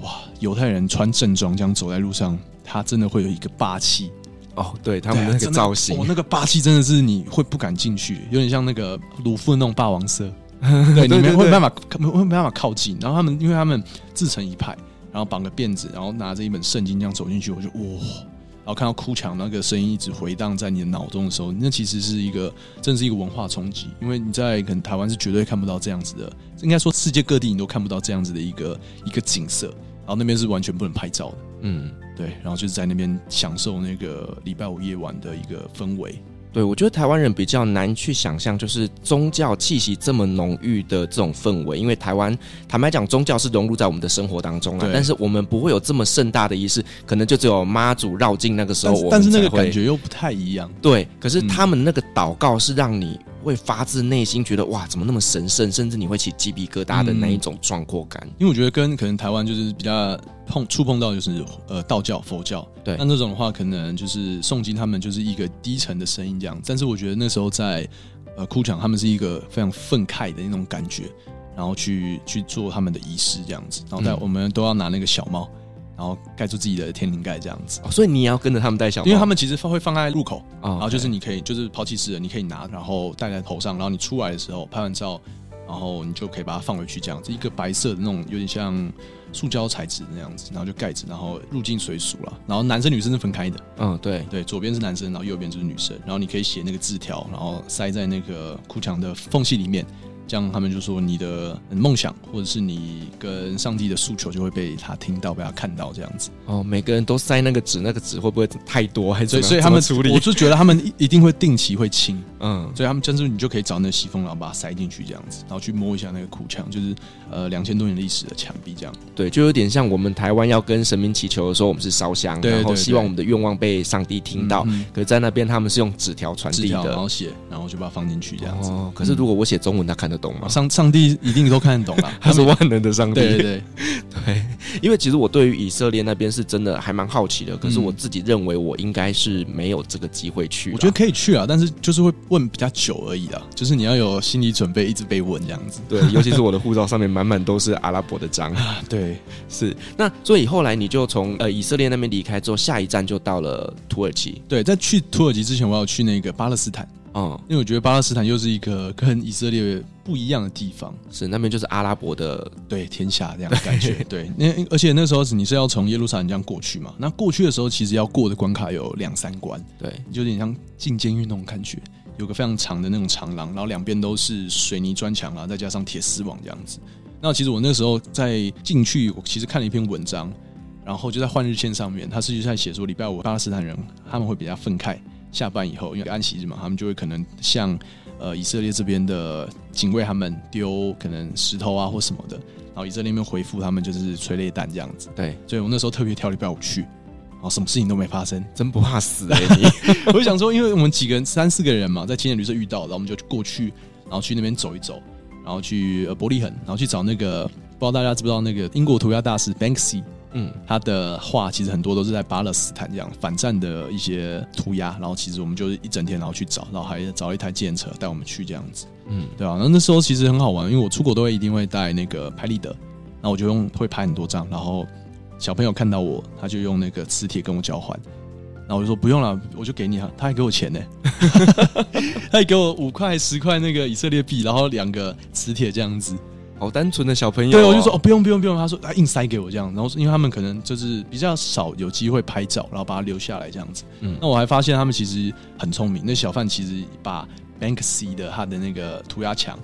哇，犹太人穿正装这样走在路上，他真的会有一个霸气。哦，对他们那个造型，哦，那个霸气真的是你会不敢进去，有点像那个鲁夫的那种霸王色。*laughs* 对，你们会没办法，会没办法靠近。然后他们，因为他们自成一派，然后绑个辫子，然后拿着一本圣经这样走进去，我就哇！然后看到哭墙那个声音一直回荡在你的脑中的时候，那其实是一个，真是一个文化冲击。因为你在可能台湾是绝对看不到这样子的，应该说世界各地你都看不到这样子的一个一个景色。然后那边是完全不能拍照的。嗯，对，然后就是在那边享受那个礼拜五夜晚的一个氛围。对，我觉得台湾人比较难去想象，就是宗教气息这么浓郁的这种氛围。因为台湾坦白讲，宗教是融入在我们的生活当中啊，但是我们不会有这么盛大的仪式，可能就只有妈祖绕境那个时候我们，但是那个感觉又不太一样。对，可是他们那个祷告是让你会发自内心觉得哇，怎么那么神圣，甚至你会起鸡皮疙瘩的那一种壮阔感。因为我觉得跟可能台湾就是比较碰触碰到就是呃道教、佛教，对，那那种的话可能就是诵经，他们就是一个低沉的声音这样。但是我觉得那时候在呃哭墙，他们是一个非常愤慨的那种感觉，然后去去做他们的仪式这样子。然后在我们都要拿那个小帽，然后盖住自己的天灵盖这样子。哦，所以你也要跟着他们戴小帽，因为他们其实放会放在入口啊，然后就是你可以就是抛弃式的，你可以拿，然后戴在头上，然后你出来的时候拍完照，然后你就可以把它放回去这样子。一个白色的那种有点像。塑胶材质那样子，然后就盖着，然后入境随俗了。然后男生女生是分开的，嗯，对对，左边是男生，然后右边就是女生。然后你可以写那个字条，然后塞在那个哭墙的缝隙里面。这样他们就说你的梦想或者是你跟上帝的诉求就会被他听到，被他看到这样子。哦，每个人都塞那个纸，那个纸会不会太多？还是所以，所以 *laughs* 他们处理，我就觉得他们一定会定期会清。*laughs* 嗯，所以他们就是你就可以找那个西风，然后把它塞进去这样子，然后去摸一下那个哭墙，就是呃两千多年历史的墙壁这样。对，就有点像我们台湾要跟神明祈求的时候，我们是烧香，然后希望我们的愿望被上帝听到。嗯嗯、可是在那边他们是用纸条传递的，然后写，然后就把它放进去这样子。哦，可是如果我写中文，他看得懂吗？上上帝。一定都看得懂了，*laughs* 他是万能的上帝。对对对，*laughs* 对，因为其实我对于以色列那边是真的还蛮好奇的，可是我自己认为我应该是没有这个机会去。我觉得可以去啊，但是就是会问比较久而已啊，就是你要有心理准备，一直被问这样子。对，*laughs* 尤其是我的护照上面满满都是阿拉伯的章。对，是。那所以后来你就从呃以色列那边离开之后，下一站就到了土耳其。对，在去土耳其之前，我要去那个巴勒斯坦。嗯，因为我觉得巴勒斯坦又是一个 *laughs* 跟以色列不一样的地方，是那边就是阿拉伯的对天下这样的感觉，*laughs* 对，那而且那时候你是要从耶路撒冷这样过去嘛，那过去的时候其实要过的关卡有两三关，对，就有点像进监狱那种感觉，有个非常长的那种长廊，然后两边都是水泥砖墙啊，再加上铁丝网这样子。那其实我那时候在进去，我其实看了一篇文章，然后就在换日线上面，他是在写说礼拜五巴勒斯坦人他们会比较愤慨。下班以后，因为安息日嘛，他们就会可能像呃以色列这边的警卫他们丢可能石头啊或什么的，然后以色列那边回复他们就是催泪弹这样子。对，所以我那时候特别挑礼拜五去，然后什么事情都没发生，真不怕死哎、欸！你 *laughs* 我就想说，因为我们几个人三四个人嘛，在青年旅社遇到，然后我们就过去，然后去那边走一走，然后去呃伯利恒，然后去找那个不知道大家知不知道那个英国涂鸦大师 Banksy。嗯，他的画其实很多都是在巴勒斯坦这样反战的一些涂鸦，然后其实我们就是一整天然后去找，然后还找一台电车带我们去这样子，嗯，对啊，那那时候其实很好玩，因为我出国都会一定会带那个拍立得，那我就用会拍很多张，然后小朋友看到我，他就用那个磁铁跟我交换，然后我就说不用了，我就给你啊，他还给我钱呢，他还给我五块十块那个以色列币，然后两个磁铁这样子。好单纯的小朋友，对，我就说哦，不用不用不用，他说他硬塞给我这样，然后因为他们可能就是比较少有机会拍照，然后把它留下来这样子。嗯，那我还发现他们其实很聪明，那小贩其实把 Banksy 的他的那个涂鸦墙，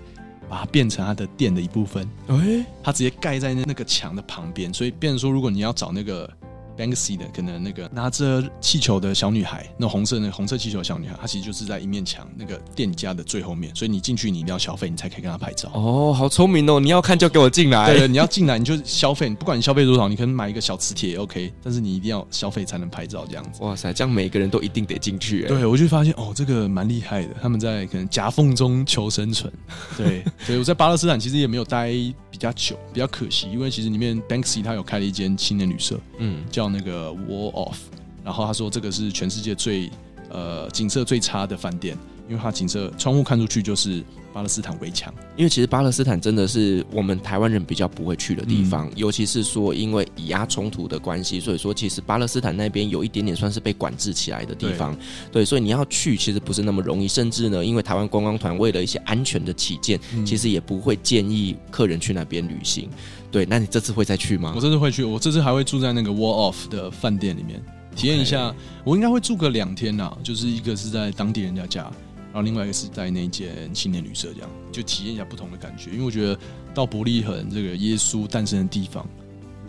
把它变成他的店的一部分。哎，他直接盖在那那个墙的旁边，所以变成说，如果你要找那个。Banksy 的可能那个拿着气球的小女孩，那红色那红色气球的小女孩，她其实就是在一面墙那个店家的最后面，所以你进去你一定要消费，你才可以跟她拍照。哦，好聪明哦！你要看就给我进来。对，你要进来你就消费，不管你消费多少，你可能买一个小磁铁也 OK，但是你一定要消费才能拍照这样子。哇塞，这样每个人都一定得进去。对，我就发现哦，这个蛮厉害的，他们在可能夹缝中求生存。*laughs* 对，所以我在巴勒斯坦其实也没有待比较久，比较可惜，因为其实里面 Banksy 他有开了一间青年旅社，嗯，叫到那个 Wall Off，然后他说这个是全世界最呃景色最差的饭店，因为它景色窗户看出去就是。巴勒斯坦围墙，因为其实巴勒斯坦真的是我们台湾人比较不会去的地方，嗯、尤其是说因为以阿冲突的关系，所以说其实巴勒斯坦那边有一点点算是被管制起来的地方，对，对，所以你要去其实不是那么容易，甚至呢，因为台湾观光团为了一些安全的起见，嗯、其实也不会建议客人去那边旅行。对，那你这次会再去吗？我这次会去，我这次还会住在那个 Wall Off 的饭店里面体验一下.我应该会住个两天呐，就是一个是在当地人家家。然后另外一个是在那间青年旅社，这样就体验一下不同的感觉。因为我觉得到伯利恒这个耶稣诞生的地方，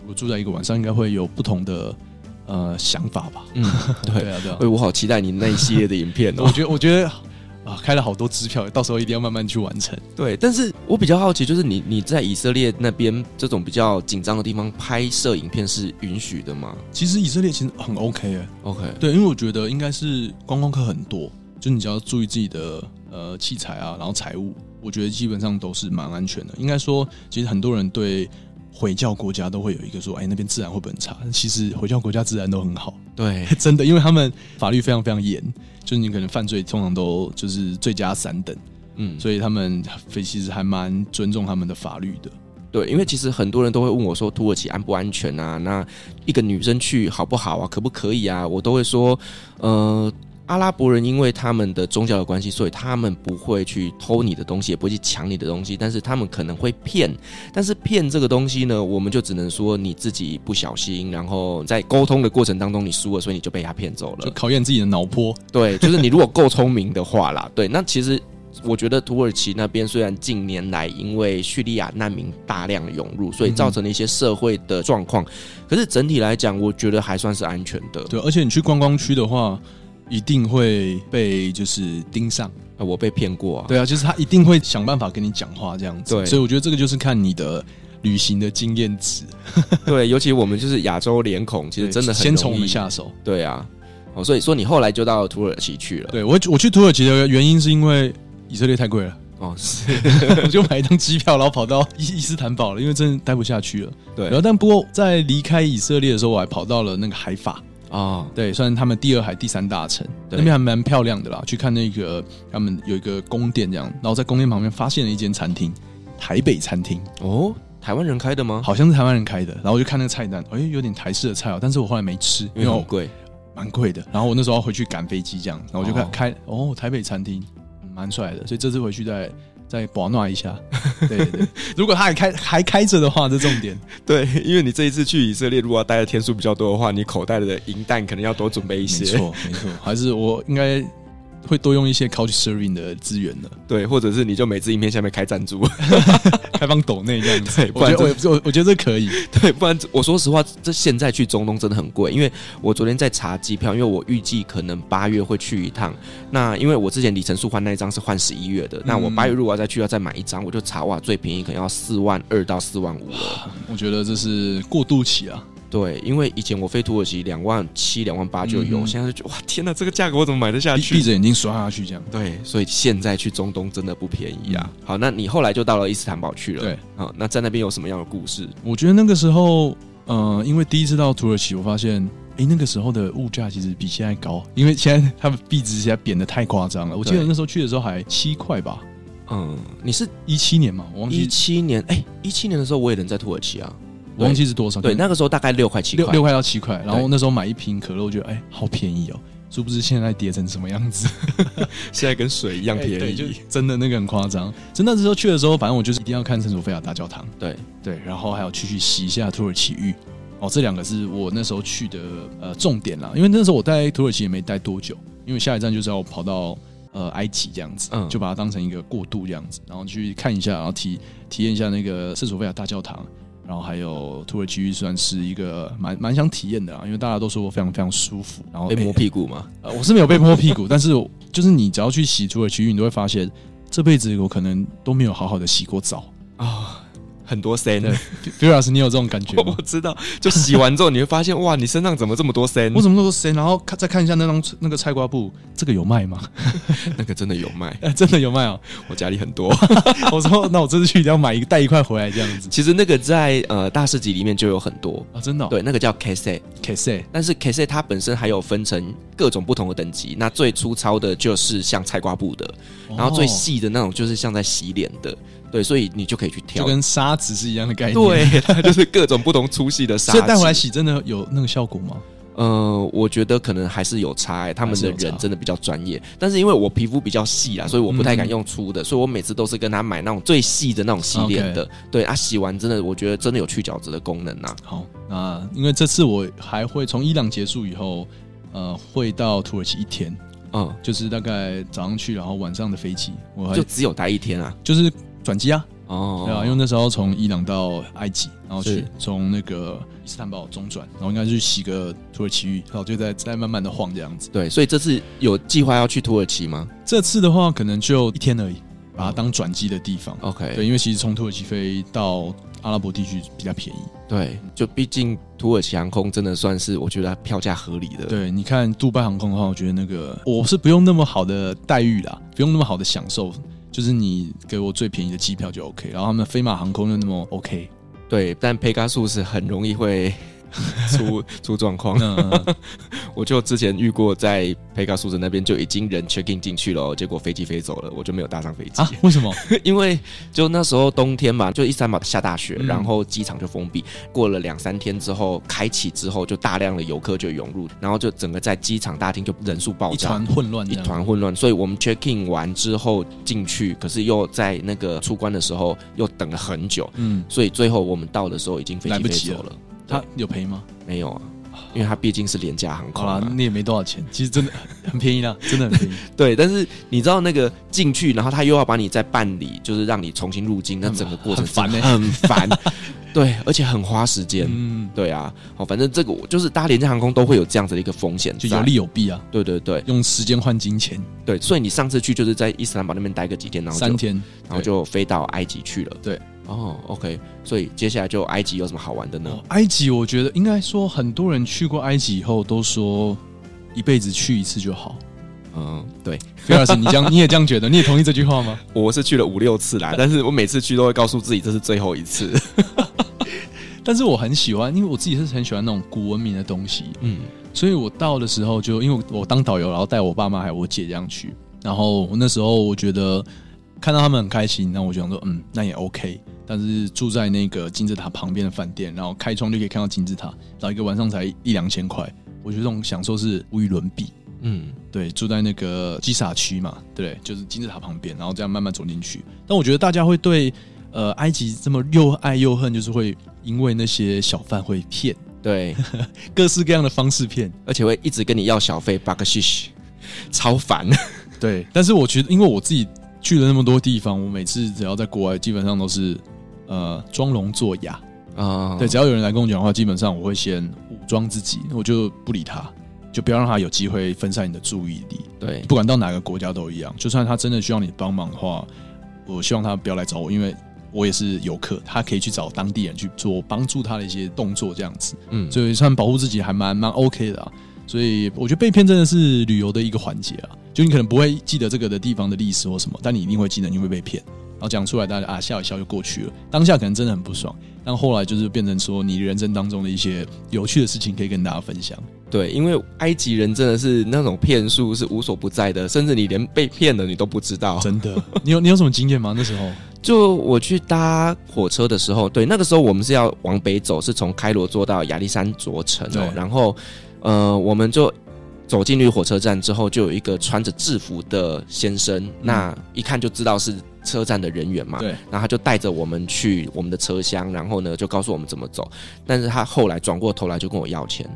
如果住在一个晚上，应该会有不同的呃想法吧。嗯，对 *laughs* 对啊，对啊。哎，我好期待你那一系列的影片哦。我觉得，我觉得。啊，开了好多支票，到时候一定要慢慢去完成。对，但是我比较好奇，就是你你在以色列那边这种比较紧张的地方拍摄影片是允许的吗？其实以色列其实很 OK 哎，OK。对，因为我觉得应该是观光客很多，就你只要注意自己的呃器材啊，然后财务，我觉得基本上都是蛮安全的。应该说，其实很多人对回教国家都会有一个说，哎，那边治安会不会很差？其实回教国家治安都很好，对，*laughs* 真的，因为他们法律非常非常严。就是你可能犯罪通常都就是罪加三等，嗯，所以他们非其实还蛮尊重他们的法律的。对，因为其实很多人都会问我说，土耳其安不安全啊？那一个女生去好不好啊？可不可以啊？我都会说，呃。阿拉伯人因为他们的宗教的关系，所以他们不会去偷你的东西，也不会去抢你的东西，但是他们可能会骗。但是骗这个东西呢，我们就只能说你自己不小心，然后在沟通的过程当中你输了，所以你就被他骗走了。就考验自己的脑波。对，就是你如果够聪明的话啦。对，那其实我觉得土耳其那边虽然近年来因为叙利亚难民大量涌入，所以造成了一些社会的状况，嗯、可是整体来讲，我觉得还算是安全的。对，而且你去观光区的话。一定会被就是盯上啊！我被骗过啊！对啊，就是他一定会想办法跟你讲话这样子。对，所以我觉得这个就是看你的旅行的经验值。*laughs* 对，尤其我们就是亚洲脸孔，其实真的很先从我们下手。对啊，哦，所以说你后来就到土耳其去了。对，我我去土耳其的原因是因为以色列太贵了。哦，是，*laughs* 我就买一张机票，然后跑到伊伊斯坦堡了，因为真的待不下去了。对，然后但不过在离开以色列的时候，我还跑到了那个海法。啊，oh, 对，算是他们第二海第三大城，对那边还蛮漂亮的啦。去看那个他们有一个宫殿这样，然后在宫殿旁边发现了一间餐厅，台北餐厅哦，台湾人开的吗？好像是台湾人开的。然后我就看那个菜单，哎，有点台式的菜哦，但是我后来没吃，因为好贵，蛮贵的。然后我那时候要回去赶飞机这样，然后我就看、oh. 开哦，台北餐厅蛮帅的，所以这次回去再。再保暖一下，*laughs* 对对对，如果他还开还开着的话，这重点。*laughs* 对，因为你这一次去以色列，如果要待的天数比较多的话，你口袋的银弹可能要多准备一些。没错，没错，还是我应该。会多用一些 Couch Surfing 的资源的，对，或者是你就每支影片下面开赞助，*laughs* 开放抖内这样子，不然我我我觉得这可以，*laughs* 对，不然我说实话，这现在去中东真的很贵，因为我昨天在查机票，因为我预计可能八月会去一趟，那因为我之前里程数换那一张是换十一月的，那我八月如果要再去要再买一张，我就查哇，最便宜可能要四万二到四万五了，我觉得这是过渡期啊。对，因为以前我飞土耳其两万七、两万八就有，嗯、现在就觉得哇，天哪，这个价格我怎么买得下去？闭着眼睛刷下去这样。对，所以现在去中东真的不便宜啊。嗯、好，那你后来就到了伊斯坦堡去了。对，好，那在那边有什么样的故事？我觉得那个时候，呃，因为第一次到土耳其，我发现，哎，那个时候的物价其实比现在高，因为现在他们币值现在贬的太夸张了。我记得那时候去的时候还七块吧。嗯，你是一七年嘛？我忘记一七年，哎，一七年的时候我也人在土耳其啊。我忘记是多少？对，那个时候大概六块七块，六六块到七块。然后那时候买一瓶可乐，我觉得哎，好便宜哦！殊不知现在跌成什么样子？*laughs* 现在跟水一样便宜，真的那个很夸张。真的那时候去的时候，反正我就是一定要看圣索菲亚大教堂。对对，然后还要去去洗一下土耳其浴。哦，这两个是我那时候去的呃重点啦。因为那时候我待土耳其也没待多久，因为下一站就是要跑到呃埃及这样子，嗯，就把它当成一个过渡这样子，然后去看一下，然后体体验一下那个圣索菲亚大教堂。然后还有土耳其浴算是一个蛮蛮想体验的啊，因为大家都说我非常非常舒服。然后被摸屁股吗？呃，我是没有被摸屁股，*laughs* 但是就是你只要去洗土耳其浴，你都会发现这辈子我可能都没有好好的洗过澡啊。很多森的，Firas，你有这种感觉吗？*laughs* 我知道，就洗完之后你会发现，哇，你身上怎么这么多森？我怎么那么多森？然后看再看一下那张那个菜瓜布，这个有卖吗？*laughs* 那个真的有卖，*laughs* 真的有卖哦！我家里很多，我说那我这次去一定要买一个带一块回来这样子。其实那个在呃大市集里面就有很多啊，真的。对，那个叫 Kese，但是 Kese 它本身还有分成各种不同的等级。那最粗糙的就是像菜瓜布的，然后最细的那种就是像在洗脸的。对，所以你就可以去挑，就跟砂纸是一样的概念。对，*laughs* 它就是各种不同粗细的砂纸。所以带回来洗真的有那个效果吗？呃，我觉得可能还是有差、欸。他们的人真的比较专业，但是因为我皮肤比较细啊，所以我不太敢用粗的，嗯、所以我每次都是跟他买那种最细的那种洗脸的。对啊，洗完真的，我觉得真的有去角质的功能呐、啊。好，那因为这次我还会从伊朗结束以后，呃，会到土耳其一天。嗯，就是大概早上去，然后晚上的飞机，我还就只有待一天啊，就是。转机啊，哦，对啊，因为那时候从伊朗到埃及，然后去从那个伊斯坦堡中转，然后应该去洗个土耳其浴，然后就在在慢慢的晃这样子。对，所以这次有计划要去土耳其吗？这次的话，可能就一天而已，把它当转机的地方。OK，对，因为其实从土耳其飞到阿拉伯地区比较便宜。对，就毕竟土耳其航空真的算是我觉得票价合理的。对，你看杜拜航空的话，我觉得那个我是不用那么好的待遇啦，不用那么好的享受。就是你给我最便宜的机票就 OK，然后他们飞马航空又那么 OK，对，但佩加苏是很容易会。*laughs* 出出状况，*laughs* 我就之前遇过，在佩卡苏斯那边就已经人 check in 进去了，结果飞机飞走了，我就没有搭上飞机。啊？为什么？*laughs* 因为就那时候冬天嘛，就伊斯坦堡下大雪，然后机场就封闭。过了两三天之后，开启之后，就大量的游客就涌入，然后就整个在机场大厅就人数爆炸，一团混乱，一团混乱。所以我们 check in 完之后进去，可是又在那个出关的时候又等了很久。嗯，所以最后我们到的时候已经飞机飞走了。他有赔吗？没有啊，因为他毕竟是廉价航空啊。你也没多少钱，其实真的很便宜啦，*laughs* 真的很便宜。对，但是你知道那个进去，然后他又要把你再办理，就是让你重新入境，那整个过程很烦，很烦。*laughs* 对，而且很花时间。嗯，对啊。好，反正这个我就是搭廉价航空都会有这样子的一个风险，就有利有弊啊。对对对，用时间换金钱。对，所以你上次去就是在伊斯兰堡那边待个几天，然后三天，然后就飞到埃及去了。对。哦，OK，所以接下来就埃及有什么好玩的呢？埃及，我觉得应该说很多人去过埃及以后都说一辈子去一次就好。嗯，对，菲尔斯，你这样 *laughs* 你也这样觉得？你也同意这句话吗？我是去了五六次啦，*laughs* 但是我每次去都会告诉自己这是最后一次。*laughs* 但是我很喜欢，因为我自己是很喜欢那种古文明的东西。嗯，所以我到的时候就因为我当导游，然后带我爸妈还有我姐这样去，然后我那时候我觉得看到他们很开心，那我就想说，嗯，那也 OK。但是住在那个金字塔旁边的饭店，然后开窗就可以看到金字塔，然后一个晚上才一两千块，我觉得这种享受是无与伦比。嗯，对，住在那个基萨区嘛，对，就是金字塔旁边，然后这样慢慢走进去。但我觉得大家会对呃埃及这么又爱又恨，就是会因为那些小贩会骗，对，*laughs* 各式各样的方式骗，而且会一直跟你要小费，巴克西西，超烦。对，但是我觉得，因为我自己去了那么多地方，我每次只要在国外，基本上都是。呃，装聋作哑啊，对，只要有人来跟我讲话，基本上我会先武装自己，我就不理他，就不要让他有机会分散你的注意力。对，不管到哪个国家都一样，就算他真的需要你帮忙的话，我希望他不要来找我，因为我也是游客，他可以去找当地人去做帮助他的一些动作，这样子，嗯，所以算保护自己还蛮蛮 OK 的啊。所以我觉得被骗真的是旅游的一个环节啊，就你可能不会记得这个的地方的历史或什么，但你一定会记得你会被骗。然后讲出来，大家啊笑一笑就过去了。当下可能真的很不爽，但后来就是变成说，你人生当中的一些有趣的事情可以跟大家分享。对，因为埃及人真的是那种骗术是无所不在的，甚至你连被骗了你都不知道。真的，你有你有什么经验吗？那时候 *laughs* 就我去搭火车的时候，对，那个时候我们是要往北走，是从开罗坐到亚历山卓城哦。然后呃，我们就走进去火车站之后，就有一个穿着制服的先生，嗯、那一看就知道是。车站的人员嘛，对，然后他就带着我们去我们的车厢，然后呢就告诉我们怎么走。但是他后来转过头来就跟我要钱。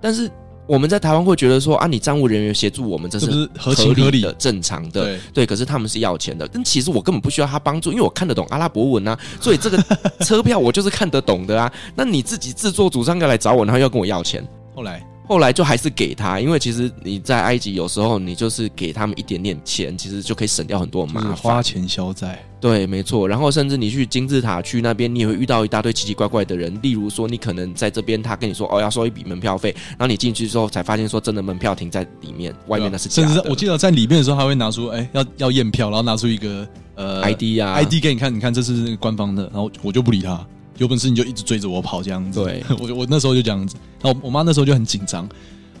但是我们在台湾会觉得说啊，你站务人员协助我们，这是合情合理的、正常的，对对。可是他们是要钱的，但其实我根本不需要他帮助，因为我看得懂阿拉伯文啊，所以这个车票我就是看得懂的啊。那你自己自作主张要来找我，然后要跟我要钱，*laughs* 后来。后来就还是给他，因为其实你在埃及有时候你就是给他们一点点钱，其实就可以省掉很多麻烦。花钱消灾，对，没错。然后甚至你去金字塔区那边，你也会遇到一大堆奇奇怪怪的人。例如说，你可能在这边，他跟你说哦要收一笔门票费，然后你进去之后才发现说真的门票停在里面，外面那是假的。*laughs* 甚至我记得在里面的时候，他会拿出哎要要验票，然后拿出一个呃 ID 啊 ID 给你看，你看这是那个官方的，然后我就不理他。有本事你就一直追着我跑这样子。对，*laughs* 我我那时候就这样子。然后我妈那时候就很紧张。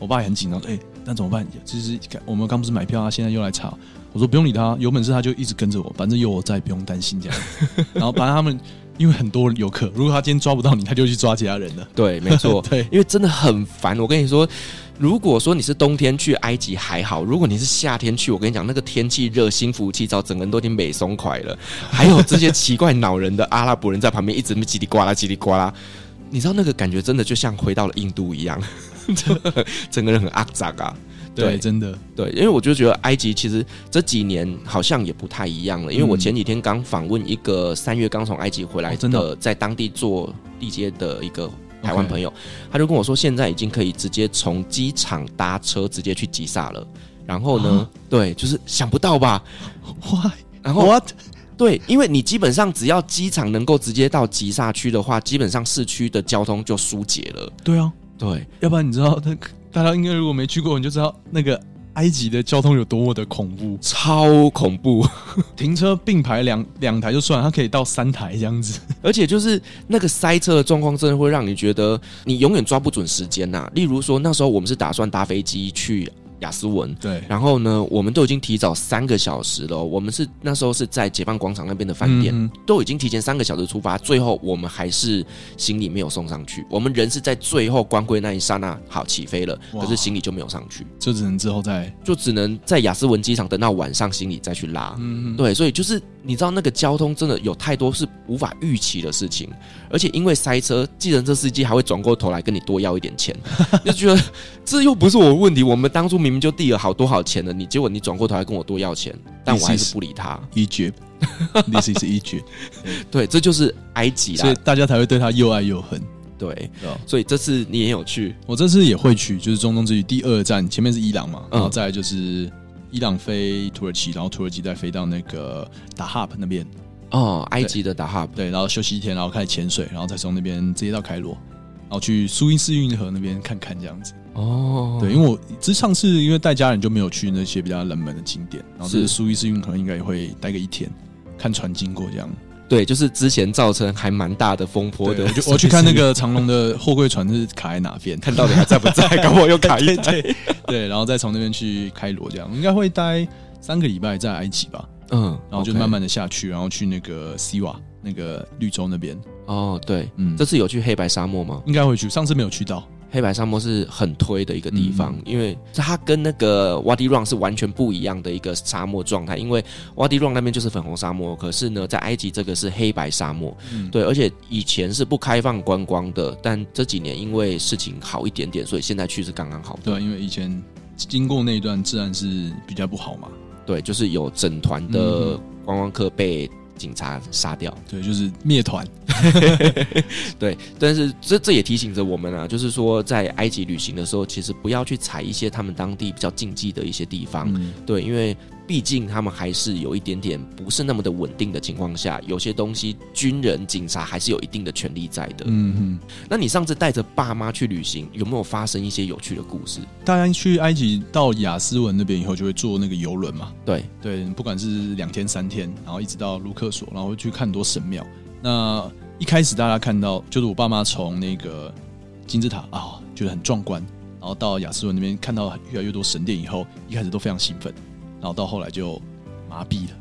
我爸也很紧张，哎、欸，那怎么办？其实我们刚不是买票啊，现在又来查。我说不用理他，有本事他就一直跟着我，反正有我在，不用担心这样。然后反正他们因为很多游客，如果他今天抓不到你，他就去抓其他人了。对，没错，*laughs* 对，因为真的很烦。我跟你说，如果说你是冬天去埃及还好，如果你是夏天去，我跟你讲，那个天气热，心浮气躁，整个人都已经美松快了。还有这些奇怪恼人的阿拉伯人在旁边一直叽里呱啦叽里呱啦，你知道那个感觉真的就像回到了印度一样。*laughs* 整个人很肮脏啊，对，对真的对，因为我就觉得埃及其实这几年好像也不太一样了。因为我前几天刚访问一个三月刚从埃及回来的，的在当地做地接的一个台湾朋友，他就跟我说，现在已经可以直接从机场搭车直接去吉萨了。然后呢，对，就是想不到吧？Why？然后 What？对，因为你基本上只要机场能够直接到吉萨区的话，基本上市区的交通就疏解了。对啊，对，要不然你知道，那大家应该如果没去过，你就知道那个埃及的交通有多么的恐怖，超恐怖。*laughs* 停车并排两两台就算了，它可以到三台这样子，*laughs* 而且就是那个塞车的状况，真的会让你觉得你永远抓不准时间呐、啊。例如说，那时候我们是打算搭飞机去。亚斯文，对，然后呢，我们都已经提早三个小时了。我们是那时候是在解放广场那边的饭店，嗯、都已经提前三个小时出发。最后我们还是行李没有送上去。我们人是在最后关柜那一刹那好起飞了，可是行李就没有上去，就只能之后再，就只能在雅思文机场等到晚上行李再去拉。嗯，对，所以就是你知道那个交通真的有太多是无法预期的事情，而且因为塞车，计程车司机还会转过头来跟你多要一点钱，*laughs* 就觉得这又不是我的问题。我们当初明明就递了好多好钱的，你结果你转过头来跟我多要钱，但我还是不理他。Egypt，This *laughs* is Egypt，对，这就是埃及啦，所以大家才会对他又爱又恨。对，所以这次你也有去，我这次也会去，就是中东之旅第二站，前面是伊朗嘛，然后再来就是伊朗飞土耳其，然后土耳其再飞到那个达哈布那边。哦，埃及的达哈普，对，然后休息一天，然后开始潜水，然后再从那边直接到开罗，然后去苏伊士运河那边看看这样子。哦，对，因为我之上次因为带家人就没有去那些比较冷门的景点，然后这是苏伊士运河应该也会待个一天，看船经过这样。对，就是之前造成还蛮大的风波的，我去看那个长龙的货柜船是卡在哪边，*laughs* 看到底还在不在，*laughs* 搞不好又卡一台。*laughs* 对，然后再从那边去开罗这样，应该会待三个礼拜在埃及吧。嗯，然后就慢慢的下去，然后去那个西瓦那个绿洲那边。哦，对，嗯，这次有去黑白沙漠吗？应该会去，上次没有去到。黑白沙漠是很推的一个地方，嗯、因为它跟那个 Wadi Rum 是完全不一样的一个沙漠状态。因为 Wadi Rum 那边就是粉红沙漠，可是呢，在埃及这个是黑白沙漠。嗯，对，而且以前是不开放观光的，但这几年因为事情好一点点，所以现在去是刚刚好。对，因为以前经过那一段自然是比较不好嘛。对，就是有整团的观光客被警察杀掉，对，就是灭团。*laughs* 对，但是这这也提醒着我们啊，就是说在埃及旅行的时候，其实不要去踩一些他们当地比较禁忌的一些地方。嗯、对，因为。毕竟他们还是有一点点不是那么的稳定的情况下，有些东西军人、警察还是有一定的权利在的。嗯哼，那你上次带着爸妈去旅行，有没有发生一些有趣的故事？大家去埃及到雅斯文那边以后，就会坐那个游轮嘛。对对，不管是两天三天，然后一直到卢克索，然后去看很多神庙。那一开始大家看到，就是我爸妈从那个金字塔啊、哦，觉得很壮观，然后到雅斯文那边看到越来越多神殿以后，一开始都非常兴奋。然后到后来就麻痹了，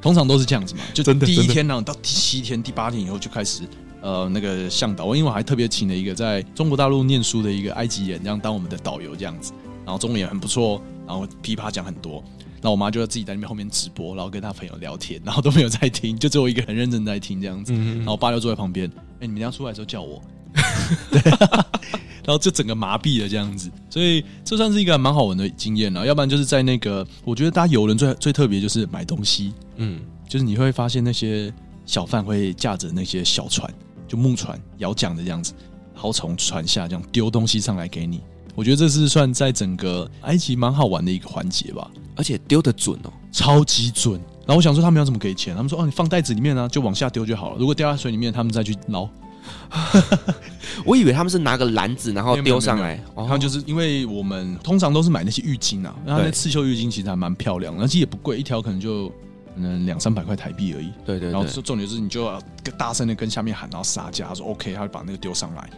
通常都是这样子嘛。就第一天呢，到第七天、第八天以后就开始，呃，那个向导，因为我还特别请了一个在中国大陆念书的一个埃及人，这样当我们的导游这样子。然后中文也很不错，然后噼啪讲很多。然后我妈就要自己在那边后面直播，然后跟她朋友聊天，然后都没有在听，就只有一个很认真在听这样子。然后我爸就坐在旁边，哎，你们要出来的时候叫我。*laughs* *laughs* 对。然后就整个麻痹了这样子，所以这算是一个蛮好玩的经验了。要不然就是在那个，我觉得搭游轮最最特别就是买东西，嗯，就是你会发现那些小贩会驾着那些小船，就木船摇桨的这样子，然后从船下这样丢东西上来给你。我觉得这是算在整个埃及蛮好玩的一个环节吧，而且丢的准哦，超级准。然后我想说他们要怎么给钱？他们说哦，你放袋子里面呢，就往下丢就好了。如果掉在水里面，他们再去捞。*laughs* 我以为他们是拿个篮子，然后丢上来。然后就是因为我们通常都是买那些浴巾啊，然后那刺绣浴巾其实还蛮漂亮的，而且也不贵，一条可能就可能两三百块台币而已。对，对对。然后重点是你就要大声的跟下面喊，然后杀价。他说 OK，他就把那个丢上来，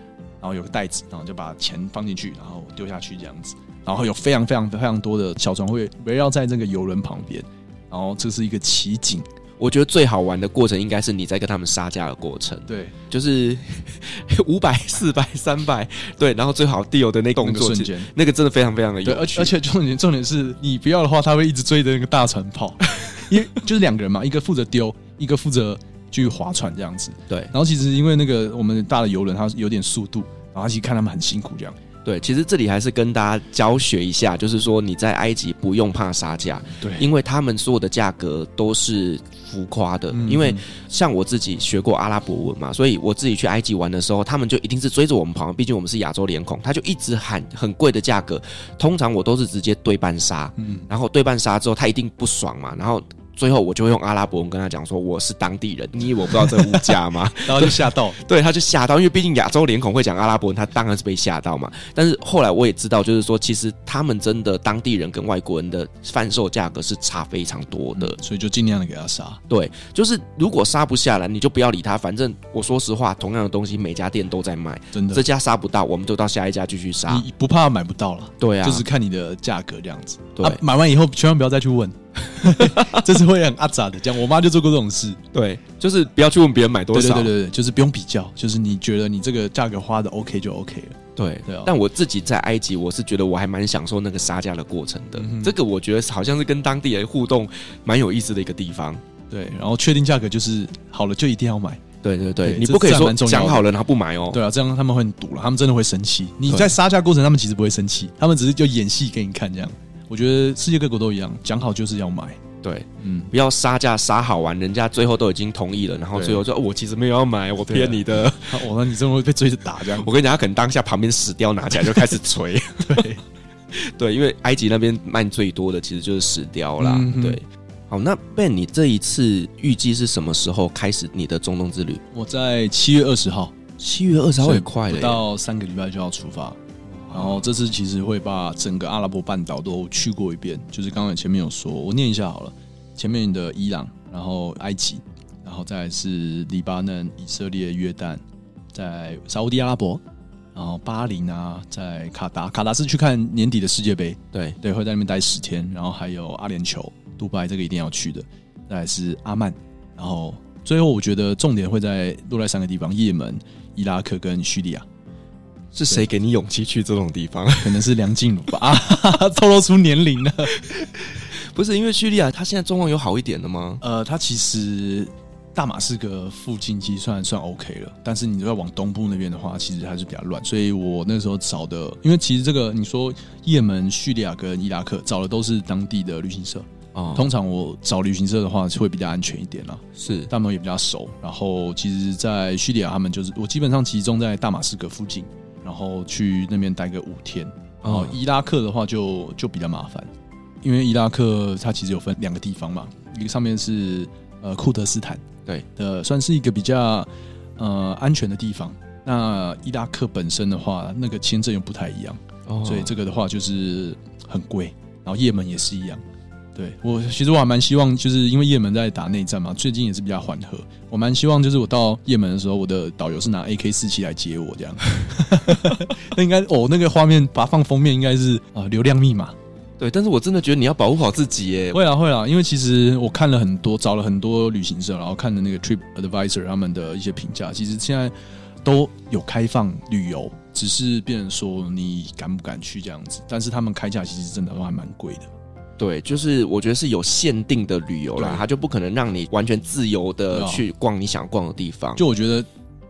然后有个袋子，然后就把钱放进去，然后丢下去这样子。然后有非常非常非常多的小船会围绕在这个游轮旁边，然后这是一个奇景。我觉得最好玩的过程应该是你在跟他们杀价的过程，对，就是 *laughs* 五百、四百、三百，对，然后最好 deal 的那个动作瞬间，那个真的非常非常的有趣，而且而且重点重点是你不要的话，他会一直追着那个大船跑，*laughs* 因为就是两个人嘛，一个负责丢，一个负责去划船这样子，对。然后其实因为那个我们大的游轮它有点速度，然后其实看他们很辛苦这样，对，其实这里还是跟大家教学一下，就是说你在埃及不用怕杀价，对，因为他们所有的价格都是浮夸的。嗯、因为像我自己学过阿拉伯文嘛，所以我自己去埃及玩的时候，他们就一定是追着我们跑，毕竟我们是亚洲脸孔，他就一直喊很贵的价格。通常我都是直接对半杀，嗯，然后对半杀之后，他一定不爽嘛，然后。最后我就会用阿拉伯文跟他讲说，我是当地人，你以为我不知道这个物价吗？*laughs* 然后就吓到，*laughs* 对，他就吓到，因为毕竟亚洲脸孔会讲阿拉伯文，他当然是被吓到嘛。但是后来我也知道，就是说其实他们真的当地人跟外国人的贩售价格是差非常多的，所以就尽量的给他杀。对，就是如果杀不下来，你就不要理他，反正我说实话，同样的东西每家店都在卖，真的，这家杀不到，我们就到下一家继续杀。你不怕买不到了？对啊，就是看你的价格这样子。对，啊，买完以后千万不要再去问。*laughs* 这是会很阿杂的，这样我妈就做过这种事。对，就是不要去问别人买多少，对对对对，就是不用比较，就是你觉得你这个价格花的 OK 就 OK 了。对对、哦，但我自己在埃及，我是觉得我还蛮享受那个杀价的过程的、嗯。这个我觉得好像是跟当地人互动蛮有意思的一个地方。对，然后确定价格就是好了，就一定要买。对对对，对你不可以说讲好了然后不买哦。对啊，这样他们会很堵了，他们真的会生气。你在杀价过程，他们其实不会生气，他们只是就演戏给你看这样。我觉得世界各国都一样，讲好就是要买。对，嗯，不要杀价杀好玩，人家最后都已经同意了，然后最后说、哦、我其实没有要买，我骗你的。我说 *laughs* 你这么会被追着打这样。我跟你讲，他可能当下旁边死雕拿起来就开始锤。*laughs* 对，*laughs* 对，因为埃及那边卖最多的其实就是死雕啦、嗯。对，好，那 Ben，你这一次预计是什么时候开始你的中东之旅？我在七月二十号，七月二十号也快了，到三个礼拜就要出发。然后这次其实会把整个阿拉伯半岛都去过一遍，就是刚刚前面有说，我念一下好了。前面的伊朗，然后埃及，然后再是黎巴嫩、以色列、约旦，在沙乌地阿拉伯，然后巴林啊，在卡达，卡达是去看年底的世界杯，对对，会在那边待十天，然后还有阿联酋、杜拜，这个一定要去的，再来是阿曼，然后最后我觉得重点会在落在三个地方：也门、伊拉克跟叙利亚。是谁给你勇气去这种地方？可能是梁静茹吧，啊，*laughs* 透露出年龄了。不是因为叙利亚，他现在状况有好一点的吗？呃，它其实大马士革附近其实算算 OK 了，但是你要往东部那边的话，其实还是比较乱。所以我那时候找的，因为其实这个你说也门、叙利亚跟伊拉克找的都是当地的旅行社啊。通常我找旅行社的话，会比较安全一点啦。是，他们也比较熟。然后其实，在叙利亚，他们就是我基本上集中在大马士革附近，然后去那边待个五天。然后伊拉克的话就，就就比较麻烦。因为伊拉克它其实有分两个地方嘛，一个上面是呃库德斯坦，对的，算是一个比较呃安全的地方。那伊拉克本身的话，那个签证又不太一样，哦，所以这个的话就是很贵。然后也门也是一样，对，我其实我还蛮希望，就是因为也门在打内战嘛，最近也是比较缓和。我蛮希望就是我到也门的时候，我的导游是拿 AK 四七来接我这样。*laughs* 那应该哦，那个画面把它放封面应该是啊、呃、流量密码。对，但是我真的觉得你要保护好自己耶。会啊，会啊，因为其实我看了很多，找了很多旅行社，然后看了那个 Trip Advisor 他们的一些评价，其实现在都有开放旅游，只是变成说你敢不敢去这样子。但是他们开价其实真的都还蛮贵的。对，就是我觉得是有限定的旅游啦，它就不可能让你完全自由的去逛你想逛的地方。就我觉得。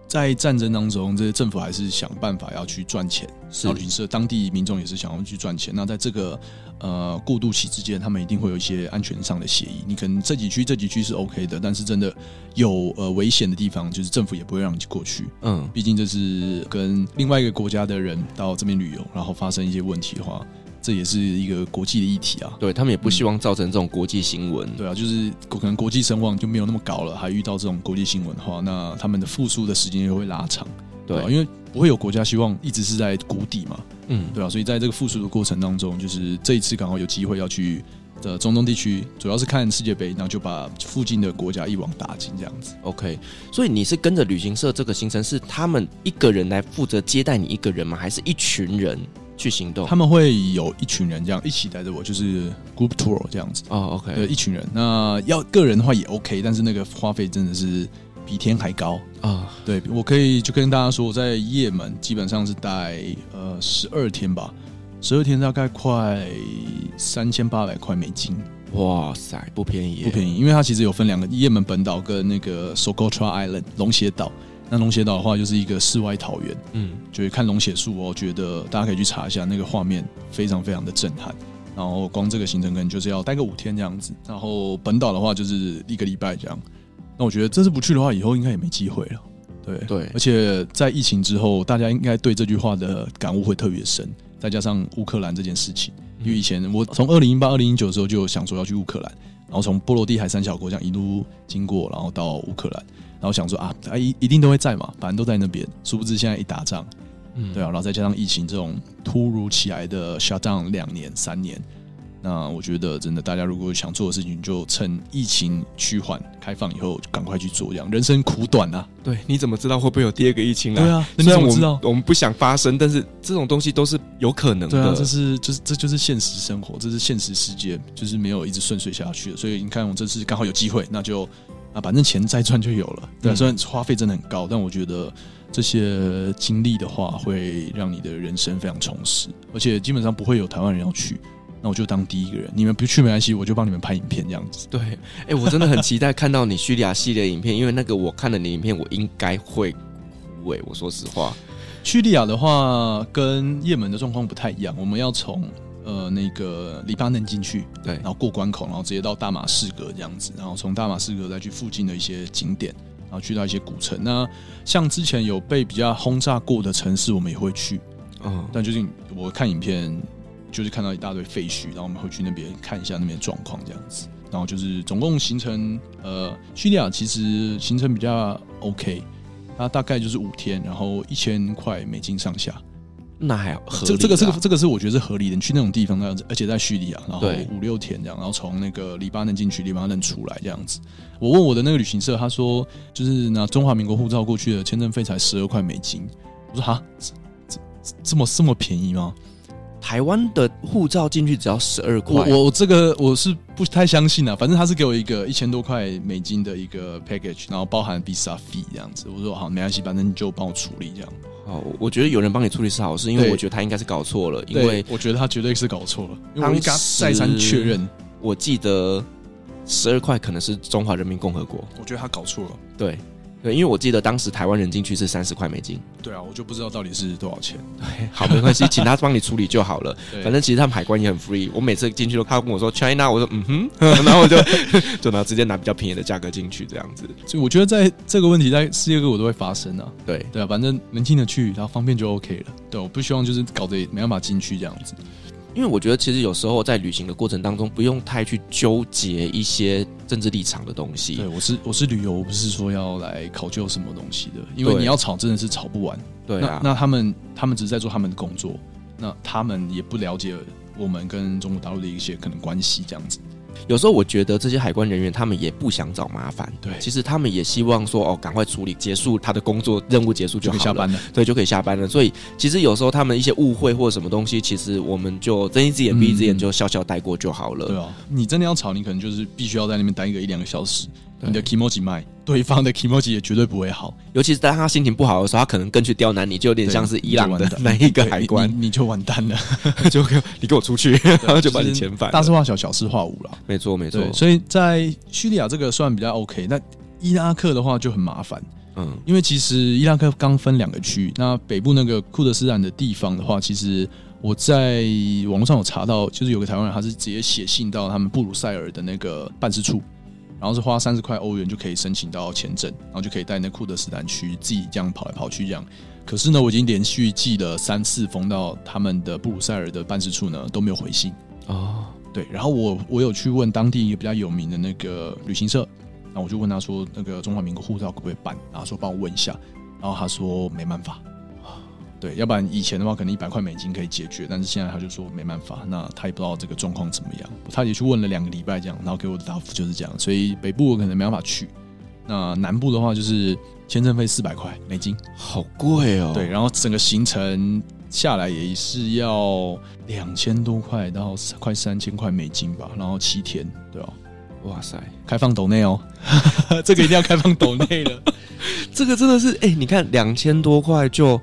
在战争当中，这些政府还是想办法要去赚钱，是旅行社当地民众也是想要去赚钱。那在这个呃过渡期之间，他们一定会有一些安全上的协议。你可能这几区这几区是 OK 的，但是真的有呃危险的地方，就是政府也不会让你过去。嗯，毕竟这是跟另外一个国家的人到这边旅游，然后发生一些问题的话。这也是一个国际的议题啊，对他们也不希望造成这种国际新闻。对啊，就是可能国际声望就没有那么高了，还遇到这种国际新闻的话，那他们的复苏的时间又会拉长。对啊，因为不会有国家希望一直是在谷底嘛。嗯，对啊，所以在这个复苏的过程当中，就是这一次刚好有机会要去的中东地区，主要是看世界杯，然后就把附近的国家一网打尽这样子。OK，所以你是跟着旅行社这个行程，是他们一个人来负责接待你一个人吗？还是一群人？去行动，他们会有一群人这样一起带着我，就是 group tour 这样子。哦，OK，对，一群人。那要个人的话也 OK，但是那个花费真的是比天还高啊。Oh. 对，我可以就跟大家说，我在也门基本上是待呃十二天吧，十二天大概快三千八百块美金。哇塞，不便宜，不便宜，因为它其实有分两个，也门本岛跟那个 Socotra Island 龙血岛。那龙血岛的话，就是一个世外桃源，嗯，就是看龙血树哦，我觉得大家可以去查一下，那个画面非常非常的震撼。然后光这个行程可能就是要待个五天这样子。然后本岛的话就是一个礼拜这样。那我觉得这次不去的话，以后应该也没机会了。对对，而且在疫情之后，大家应该对这句话的感悟会特别深。再加上乌克兰这件事情，因为以前我从二零一八、二零一九的时候就想说要去乌克兰，然后从波罗的海三小国这样一路经过，然后到乌克兰。然后想说啊，他一一定都会在嘛，反正都在那边。殊不知现在一打仗，嗯，对啊，然后再加上疫情这种突如其来的 shutdown 两年三年，那我觉得真的，大家如果想做的事情，就趁疫情趋缓开放以后，就赶快去做。这样人生苦短啊，对，你怎么知道会不会有第二个疫情啊？对啊，虽然我们我们不想发生，但是这种东西都是有可能的。对啊，这是就是这就是现实生活，这是现实世界，就是没有一直顺遂下去的。所以你看，我这次刚好有机会，那就。啊，反正钱再赚就有了。对、啊，虽然花费真的很高，但我觉得这些经历的话，会让你的人生非常充实。而且基本上不会有台湾人要去，那我就当第一个人。你们不去没关系，我就帮你们拍影片这样子。对，哎、欸，我真的很期待看到你叙利亚系列影片，因为那个我看了你影片，我应该会哭。哎，我说实话，叙利亚的话跟也门的状况不太一样，我们要从。呃，那个黎巴嫩进去，对，然后过关口，然后直接到大马士革这样子，然后从大马士革再去附近的一些景点，然后去到一些古城。那像之前有被比较轰炸过的城市，我们也会去。嗯，但最近我看影片，就是看到一大堆废墟，然后我们会去那边看一下那边状况这样子。然后就是总共行程，呃，叙利亚其实行程比较 OK，它大概就是五天，然后一千块美金上下。那还合这这个这个这个是我觉得是合理的。你去那种地方那样子，而且在叙利亚，然后五六天这样，然后从那个黎巴嫩进去，黎巴嫩出来这样子。我问我的那个旅行社，他说就是拿中华民国护照过去的签证费才十二块美金。我说哈，这这么这么便宜吗？台湾的护照进去只要十二块。我我这个我是不太相信啊。反正他是给我一个一千多块美金的一个 package，然后包含 visa fee 这样子。我说好，没关系，反正你就帮我处理这样。哦，我觉得有人帮你处理是好事，因为我觉得他应该是搞错了，因为我觉得他绝对是搞错了。因为我再三确认，我记得十二块可能是中华人民共和国，我觉得他搞错了。对。对，因为我记得当时台湾人进去是三十块美金。对啊，我就不知道到底是多少钱。对，好，没关系，请他帮你处理就好了。*laughs* 反正其实他们海关也很 free。我每次进去都他跟我说 China，我说嗯哼，*laughs* 然后我就就拿直接拿比较便宜的价格进去这样子。所以我觉得在这个问题在世界各国都会发生啊。对对啊，反正能进得去，然后方便就 OK 了。对，我不希望就是搞得没办法进去这样子。因为我觉得，其实有时候在旅行的过程当中，不用太去纠结一些政治立场的东西。对，我是我是旅游，我不是说要来考究什么东西的。因为你要吵，真的是吵不完。对啊，那，那他们他们只是在做他们的工作，那他们也不了解我们跟中国大陆的一些可能关系这样子。有时候我觉得这些海关人员他们也不想找麻烦，对，其实他们也希望说哦，赶快处理结束他的工作任务结束就好了，就可以下班了，对，就可以下班了。所以其实有时候他们一些误会或者什么东西，其实我们就睁一只眼闭一只眼就笑笑带过就好了。对啊，你真的要吵，你可能就是必须要在那边待一个一两个小时。你的 kimochi 卖，对方的 kimochi 也绝对不会好，尤其是当他心情不好的时候，他可能更去刁难你，就有点像是伊朗的那一个海关，你就完蛋了，*laughs* 就你给我出去，*laughs* 然后就把你遣返。大事化小，小事化无了，没错没错。所以在叙利亚这个算比较 OK，那伊拉克的话就很麻烦，嗯，因为其实伊拉克刚分两个区，那北部那个库德斯坦的地方的话，其实我在网络上有查到，就是有个台湾人，他是直接写信到他们布鲁塞尔的那个办事处。然后是花三十块欧元就可以申请到签证，然后就可以带那库德斯坦区自己这样跑来跑去这样。可是呢，我已经连续寄了三次封到他们的布鲁塞尔的办事处呢，都没有回信。哦，对。然后我我有去问当地一个比较有名的那个旅行社，然后我就问他说，那个中华民国护照可不可以办？然后说帮我问一下，然后他说没办法。对，要不然以前的话可能一百块美金可以解决，但是现在他就说没办法，那他也不知道这个状况怎么样，他也去问了两个礼拜这样，然后给我的答复就是这样，所以北部我可能没办法去，那南部的话就是签证费四百块美金，好贵哦。对，然后整个行程下来也是要两千多块到快三千块美金吧，然后七天，对哦，哇塞，开放抖内哦，*laughs* 这个一定要开放抖内了，*laughs* 这个真的是哎、欸，你看两千多块就。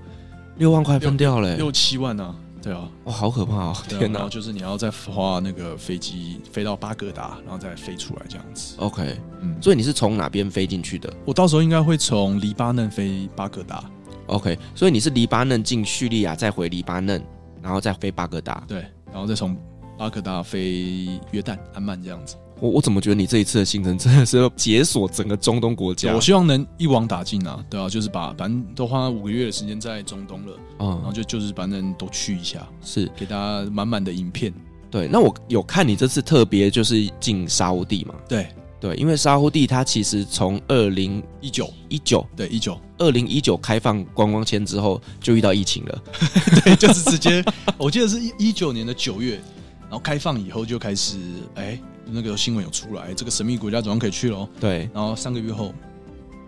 六万块分掉了，欸，六七万啊！对啊，哇，好可怕哦！天哪然后就是你要再花那个飞机飞到巴格达，然后再飞出来这样子。，OK，嗯，所以你是从哪边飞进去的我到时候应该会从黎巴嫩飞巴格达，？OK，所以你是黎巴嫩进叙利亚，再回黎巴嫩，然后再飞巴格达。对，然后再从巴格达飞约旦、安曼这样子。我我怎么觉得你这一次的行程真的是要解锁整个中东国家？我希望能一网打尽啊，对啊，就是把反正都花五个月的时间在中东了，嗯然后嗯，就就是反正都去一下，是给大家满满的影片。对。那我有看你这次特别就是进沙乌地嘛？对，对，因为沙乌地它其实从二零一九，一九对一九，二零一九开放观光签之后，就遇到疫情了。*laughs* 对，就是直接，我记得是一一九年的九月，然后开放以后就开始，哎，那个新闻有出来，这个神秘国家总算可以去喽。对，然后三个月后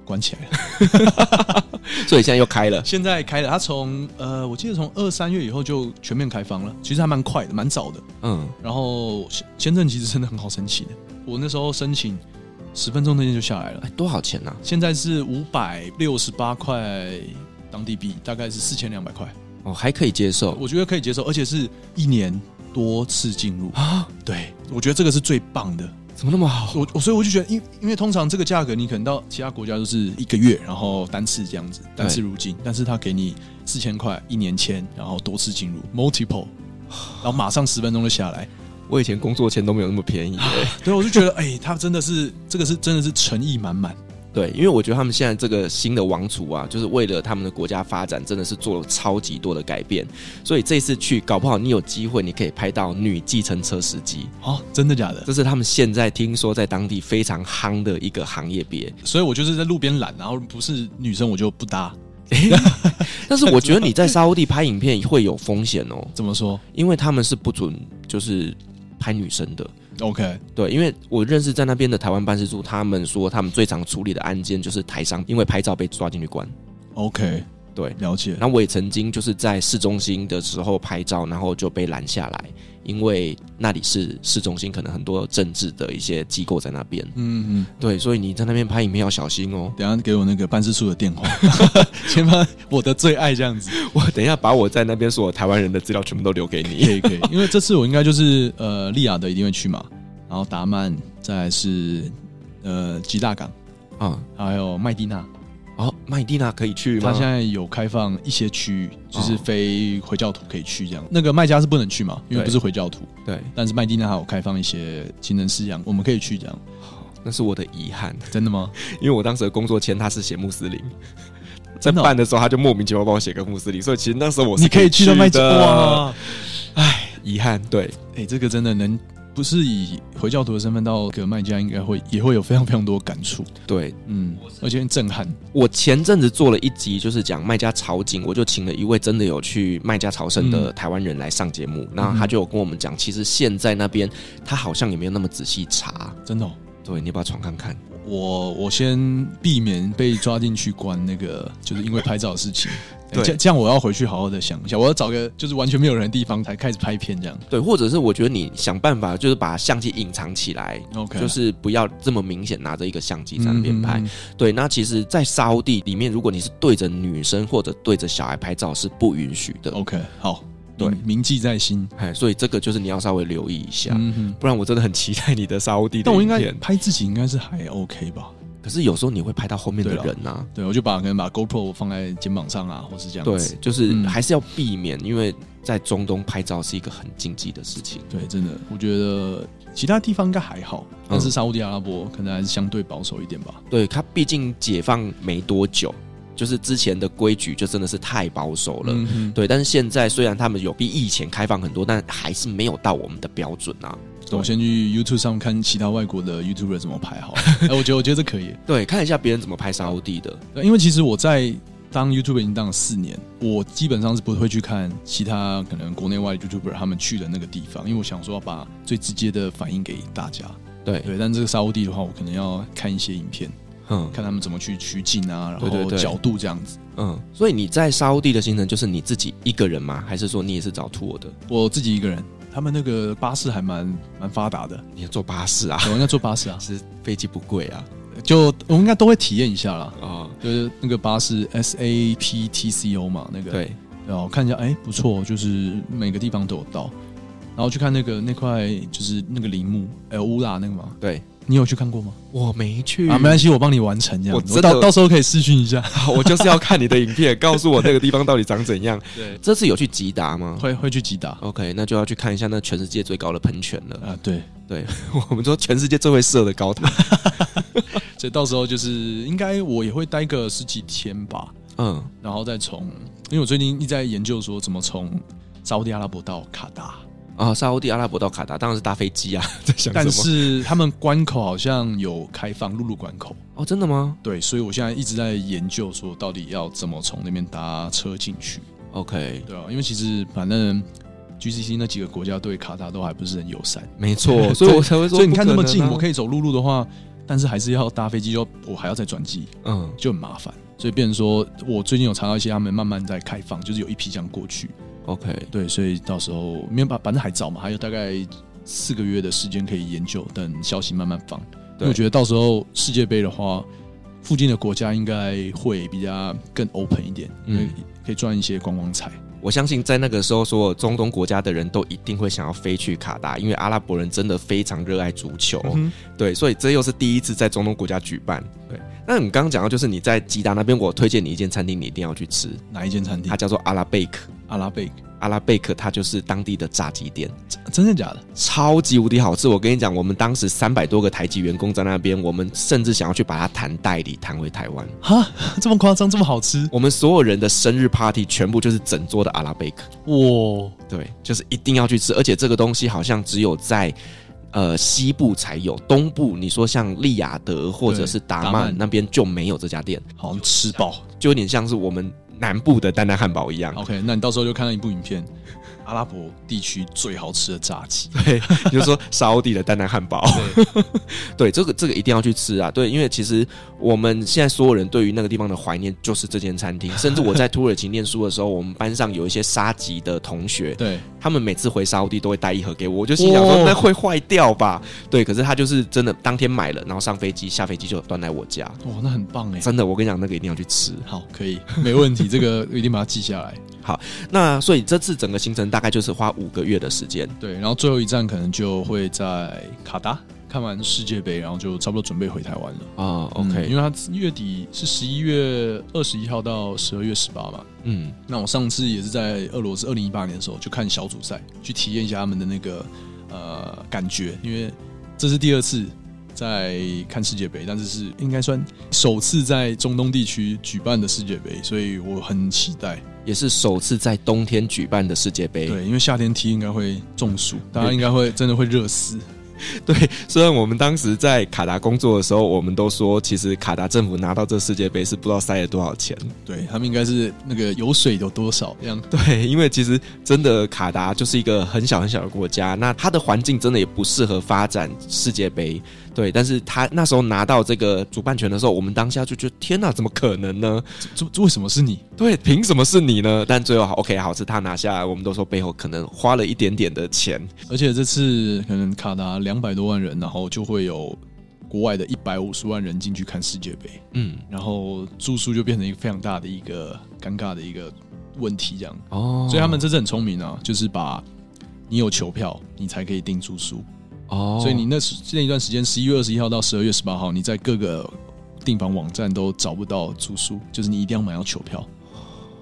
关起来了，*laughs* 所以现在又开了。*laughs* 现在开了。它从呃，我记得从二三月以后就全面开放了，其实还蛮快的，蛮早的。嗯，然后签签证其实真的很好申请的，我那时候申请十分钟之内就下来了哎，。多少钱呢、现在是五百六十八块当地币，大概是四千两百块，哦，还可以接受我觉得可以接受，而且是一年多次进入。啊？对，我觉得这个是最棒的。怎么那么好？我我所以我就觉得，因因为通常这个价格，你可能到其他国家都是一个月，然后单次这样子，单次入境，但是他给你四千块一年签，然后多次进入 multiple，*sighs* 然后马上十分钟就下来。我以前工作签都没有那么便宜、欸。*laughs* 对，我就觉得，哎、他真的是这个是真的是诚意满满。对，因为我觉得他们现在这个新的王储啊，就是为了他们的国家发展，真的是做了超级多的改变。所以这次去，搞不好你有机会，你可以拍到女计程车司机。哦，真的假的？这是他们现在听说在当地非常夯的一个行业别。所以我就是在路边拦，然后不是女生我就不搭。*laughs* 但是我觉得你在沙乌地拍影片会有风险哦，*laughs* 怎么说因为他们是不准就是拍女生的。？OK，对，因为我认识在那边的台湾办事处，他们说他们最常处理的案件就是台商因为拍照被抓进去关。OK，对，了解。然后我也曾经就是在市中心的时候拍照，然后就被拦下来，因为那里是市中心，可能很多政治的一些机构在那边。嗯嗯，对，所以你在那边拍影片要小心哦。等下给我那个办事处的电话，*laughs* 先把我的最爱这样子。我等一下把我在那边所有台湾人的资料全部都留给可你。以可以，因为这次我应该就是呃利雅的一定会去嘛，然后达曼，再来是呃吉大港，啊、还有麦地那。哦，麦地那可以去吗？他现在有开放一些区域，就是非回教徒可以去这样。那个麦加是不能去嘛，因为不是回教徒。对，但是麦地那还有开放一些情人饲养，我们可以去这样。那是我的遗憾，真的吗？*laughs* 因为我当时的工作签他是写穆斯林，在办的时候他就莫名其妙帮我写个穆斯林，所以其实那时候我是你可以去到麦加的。哇！唉，遗憾，对。哎、这个真的能不是以回教徒的身份到个卖家，应该会也会有非常非常多感触。对嗯，而且很震撼。我前阵子做了一集，就是讲卖家朝觐，我就请了一位真的有去卖家朝圣的台湾人来上节目，那、他就有跟我们讲，其实现在那边他好像也没有那么仔细查。真的、哦，对，你要不要闯看看？我我先避免被抓进去关，那个就是因为拍照的事情。*laughs* 对这这样我要回去好好的想一下，我要找个就是完全没有人的地方才开始拍片这样。对，或者是我觉得你想办法，就是把相机隐藏起来 OK 就是不要这么明显拿着一个相机在那边拍。嗯嗯嗯对，那其实，在沙乌地里面，如果你是对着女生或者对着小孩拍照，是不允许的。OK，好，对铭铭记在心。哎，所以这个就是你要稍微留意一下，不然我真的很期待你的沙乌地的但我应该。拍自己应该是还 OK 吧？可是有时候你会拍到后面的人啊。对，我就把可能把 GoPro 放在肩膀上啊，或是这样对子。，就是嗯还是要避免，因为在中东拍照是一个很禁忌的事情。对，真的，我觉得其他地方应该还好，但是沙乌地阿拉伯可能还是相对保守一点吧。对，它毕竟解放没多久，就是之前的规矩就真的是太保守了。嗯哼，对，但是现在虽然他们有比以前开放很多，但还是没有到我们的标准啊。我先去 YouTube 上看其他外国的 YouTuber 怎么拍好了。*laughs* 哎，我觉得我觉得这可以。对，看一下别人怎么拍沙乌地的。对因为其实我在当 YouTuber 已经当了四年，我基本上是不会去看其他可能国内外 YouTuber 他们去的那个地方，因为我想说要把最直接的反应给大家。对，对，但这个沙乌地的话，我可能要看一些影片，嗯看他们怎么去取景啊，然后角度这样子。嗯。所以你在沙乌地的行程就是你自己一个人吗？还是说你也是找 tour 的？我自己一个人，他们那个巴士还蛮蛮发达的，你要坐巴士啊？我应该坐巴士啊，*laughs* 是飞机不贵啊？就我们应该都会体验一下啦。哦，就是那个巴士 S A P T C O 嘛，那个对，然后看一下，哎，不错，就是每个地方都有到。然后去看那个那块，就是那个陵墓，哎，乌拉那个嘛？对，你有去看过吗？我没去啊，没关系，我帮你完成这样。我真的我到到时候可以试训一下。*laughs* 我就是要看你的影片，告诉我那个地方到底长怎样。*laughs* 对，这次有去吉达吗？会会去吉达。OK，那就要去看一下那全世界最高的喷泉了啊！对对，*laughs* 我们说全世界最会射的高塔，所以到时候就是应该我也会待个十几天吧。嗯，然后再从，因为我最近一直在研究说怎么从沙乌地阿拉伯到卡达。啊，沙乌地阿拉伯到卡达当然是搭飞机啊，*laughs* 在想？但是他们关口好像有开放陆路关口哦，真的吗？对，所以我现在一直在研究说，到底要怎么从那边搭车进去。OK，对啊，因为其实反正 GCC 那几个国家对卡达都还不是很友善，没错，*laughs* 所以我才会说，所以你看那么近，我可以走陆路的话，但是还是要搭飞机，就我还要再转机，嗯，就很麻烦。所以变成说我最近有查到一些，他们慢慢在开放，就是有一批这样过去。OK，对，所以到时候没有把，反正还早嘛，还有大概四个月的时间可以研究，等消息慢慢放。对，我觉得到时候世界杯的话，附近的国家应该会比较更 open 一点，因为可以赚一些观光财。我相信在那个时候，所有中东国家的人都一定会想要飞去卡达，因为阿拉伯人真的非常热爱足球。嗯、对，所以这又是第一次在中东国家举办。对，那你刚刚讲到，就是你在吉达那边，我推荐你一间餐厅，你一定要去吃。哪一间餐厅？它叫做阿拉贝克。阿拉贝克，阿拉贝克，它就是当地的炸鸡店，真的假的？超级无敌好吃！我跟你讲，我们当时三百多个台籍员工在那边，我们甚至想要去把它谈代理，谈回台湾。哈，这么夸张，这么好吃？我们所有人的生日 party 全部就是整桌的阿拉贝克。哇，对，就是一定要去吃，而且这个东西好像只有在呃西部才有，东部你说像利雅得或者是达曼那边就没有这家店。好像吃饱，就有点像是我们。南部的丹丹汉堡一样。OK，那你到时候就看到一部影片，阿拉伯地区最好吃的炸鸡。*laughs* 对，就是说沙乌地的丹丹汉堡。对，*laughs* 对，这个这个一定要去吃啊！对，因为其实我们现在所有人对于那个地方的怀念就是这间餐厅。甚至我在土耳其念书的时候，我们班上有一些沙吉的同学，对，他们每次回沙乌地都会带一盒给我，我就心想说那会坏掉吧？对，可是他就是真的当天买了，然后上飞机，下飞机就端来我家。哇，那很棒哎！真的，我跟你讲，那个一定要去吃。好，可以，没问题。这个一定把它记下来。*laughs* 好，那所以这次整个行程大概就是花五个月的时间。对，然后最后一站可能就会在卡达看完世界杯，然后就差不多准备回台湾了。啊，OK，因为他月底是十一月二十一号到十二月十八嘛。嗯，那我上次也是在俄罗斯二零一八年的时候就看小组赛，去体验一下他们的那个呃感觉，因为这是第二次。在看世界杯，但是是应该算首次在中东地区举办的世界杯，所以我很期待，也是首次在冬天举办的世界杯。对，因为夏天踢应该会中暑，大家应该会真的会热死。*laughs* 对，虽然我们当时在卡达工作的时候，我们都说，其实卡达政府拿到这世界杯是不知道塞了多少钱。对，他们应该是那个油水有多少这样。对，因为其实真的卡达就是一个很小很小的国家，那它的环境真的也不适合发展世界杯。对，但是他那时候拿到这个主办权的时候，我们当下就觉得天哪，怎么可能呢？这这为什么是你？对，凭什么是你呢？但最后好，OK，好，是他拿下来，我们都说背后可能花了一点点的钱，而且这次可能卡达两百多万人，然后就会有国外的一百五十万人进去看世界杯，嗯，然后住宿就变成一个非常大的一个尴尬的一个问题，这样哦，所以他们这次很聪明啊，就是把你有球票，你才可以订住宿。哦，所以你那时那一段时间，十一月二十一号到十二月十八号，你在各个订房网站都找不到住宿，就是你一定要买到球票。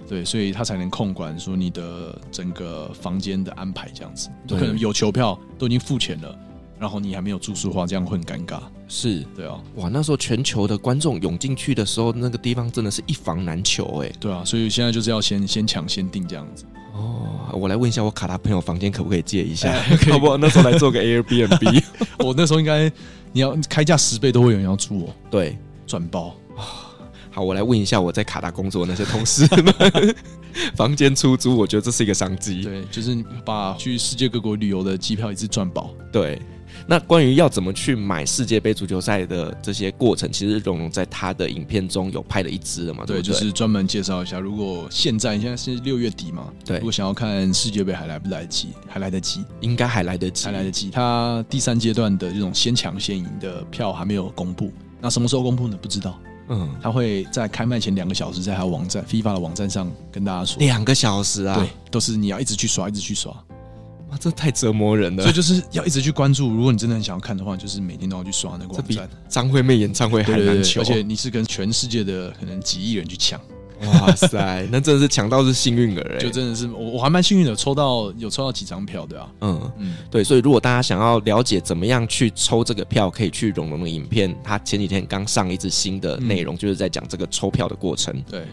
对，所以他才能控管说你的整个房间的安排这样子。对，可能有球票都已经付钱了，然后你还没有住宿的话，这样会很尴尬。是，对啊，哇，那时候全球的观众涌进去的时候，那个地方真的是一房难求哎、欸。对啊，所以现在就是要先先抢先订这样子。哦，我来问一下，我卡达朋友房间可不可以借一下？好不好？那时候来做个 Airbnb。*laughs* 我那时候应该你要开价十倍都会有人要住哦。对，转包。好，我来问一下我在卡达工作的那些同事们，*laughs* 房间出租，我觉得这是一个商机。对，就是把去世界各国旅游的机票一次赚饱。对。那关于要怎么去买世界杯足球赛的这些过程，其实蓉蓉在他的影片中有拍了一支的嘛？对，对，就是专门介绍一下。如果现在现在是六月底嘛，对，如果想要看世界杯还来不来得及？还来得及，应该还来得及，还来得及。他第三阶段的这种先抢先赢的票还没有公布，那什么时候公布呢？不知道。嗯，他会在开卖前两个小时在他网站 FIFA 的网站上跟大家说，两个小时啊，对，都是你要一直去刷，一直去刷。哇，这太折磨人了。所以就是要一直去关注，如果你真的很想要看的话，就是每天都要去刷那个网站。张惠妹演唱会还难求，而且你是跟全世界的可能几亿人去抢。哇塞，那真的是抢到是幸运儿哎，就真的是我我还蛮幸运的，抽到有抽到几张票的啊。嗯嗯，对，所以如果大家想要了解怎么样去抽这个票，可以去荣荣的影片，他前几天刚上一支新的内容，就是在讲这个抽票的过程。对，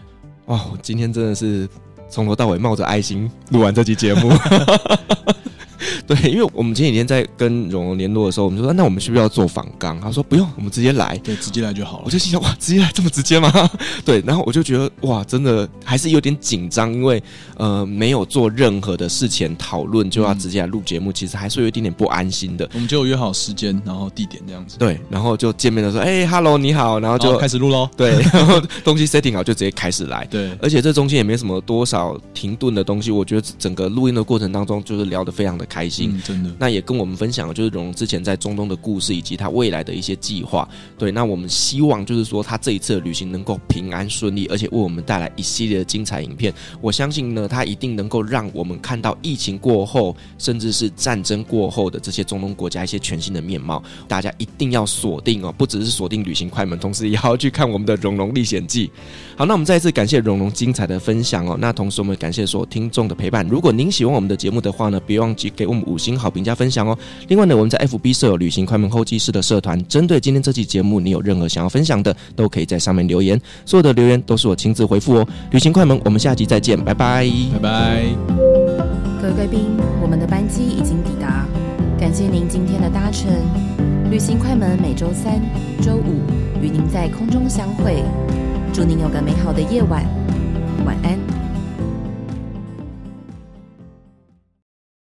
哇，今天真的是从头到尾冒着爱心录完这期节目。*laughs* *laughs* 对，因为我们前几天在跟蓉蓉联络的时候，我们就说，那我们需不需要做访纲？他说不用，我们直接来，对，直接来就好了。我就心想，哇，直接来这么直接吗？*laughs* 对，然后我就觉得，哇，真的还是有点紧张，因为呃，没有做任何的事前讨论就要直接来录节目，嗯、其实还是有一点点不安心的。我们就约好时间，然后地点这样子。对，然后就见面的时候，哎，Hello，你好，然后就开始录喽。*laughs* 对，然后东西 setting 好就直接开始来。对，而且这中间也没什么多少停顿的东西，我觉得整个录音的过程当中就是聊得非常的开心，嗯、真的。那也跟我们分享了，就是荣荣之前在中东的故事，以及他未来的一些计划。对，那我们希望就是说，他这一次的旅行能够平安顺利，而且为我们带来一系列的精彩影片。我相信呢，他一定能够让我们看到疫情过后，甚至是战争过后的这些中东国家一些全新的面貌。大家一定要锁定哦，不只是锁定旅行快门，同时也要去看我们的《荣荣历险记》。好，那我们再一次感谢荣荣精彩的分享哦。那同时我们感谢所有听众的陪伴。如果您喜欢我们的节目的话呢，别忘记给我们五星好评加分享哦。另外呢，我们在 FB 设有旅行快门候机室的社团，针对今天这期节目，你有任何想要分享的，都可以在上面留言，所有的留言都是我亲自回复哦。旅行快门，我们下集再见，拜拜，拜拜。各位贵宾，我们的班机已经抵达，感谢您今天的搭乘。旅行快门每周三、周五与您在空中相会，祝您有个美好的夜晚，晚安。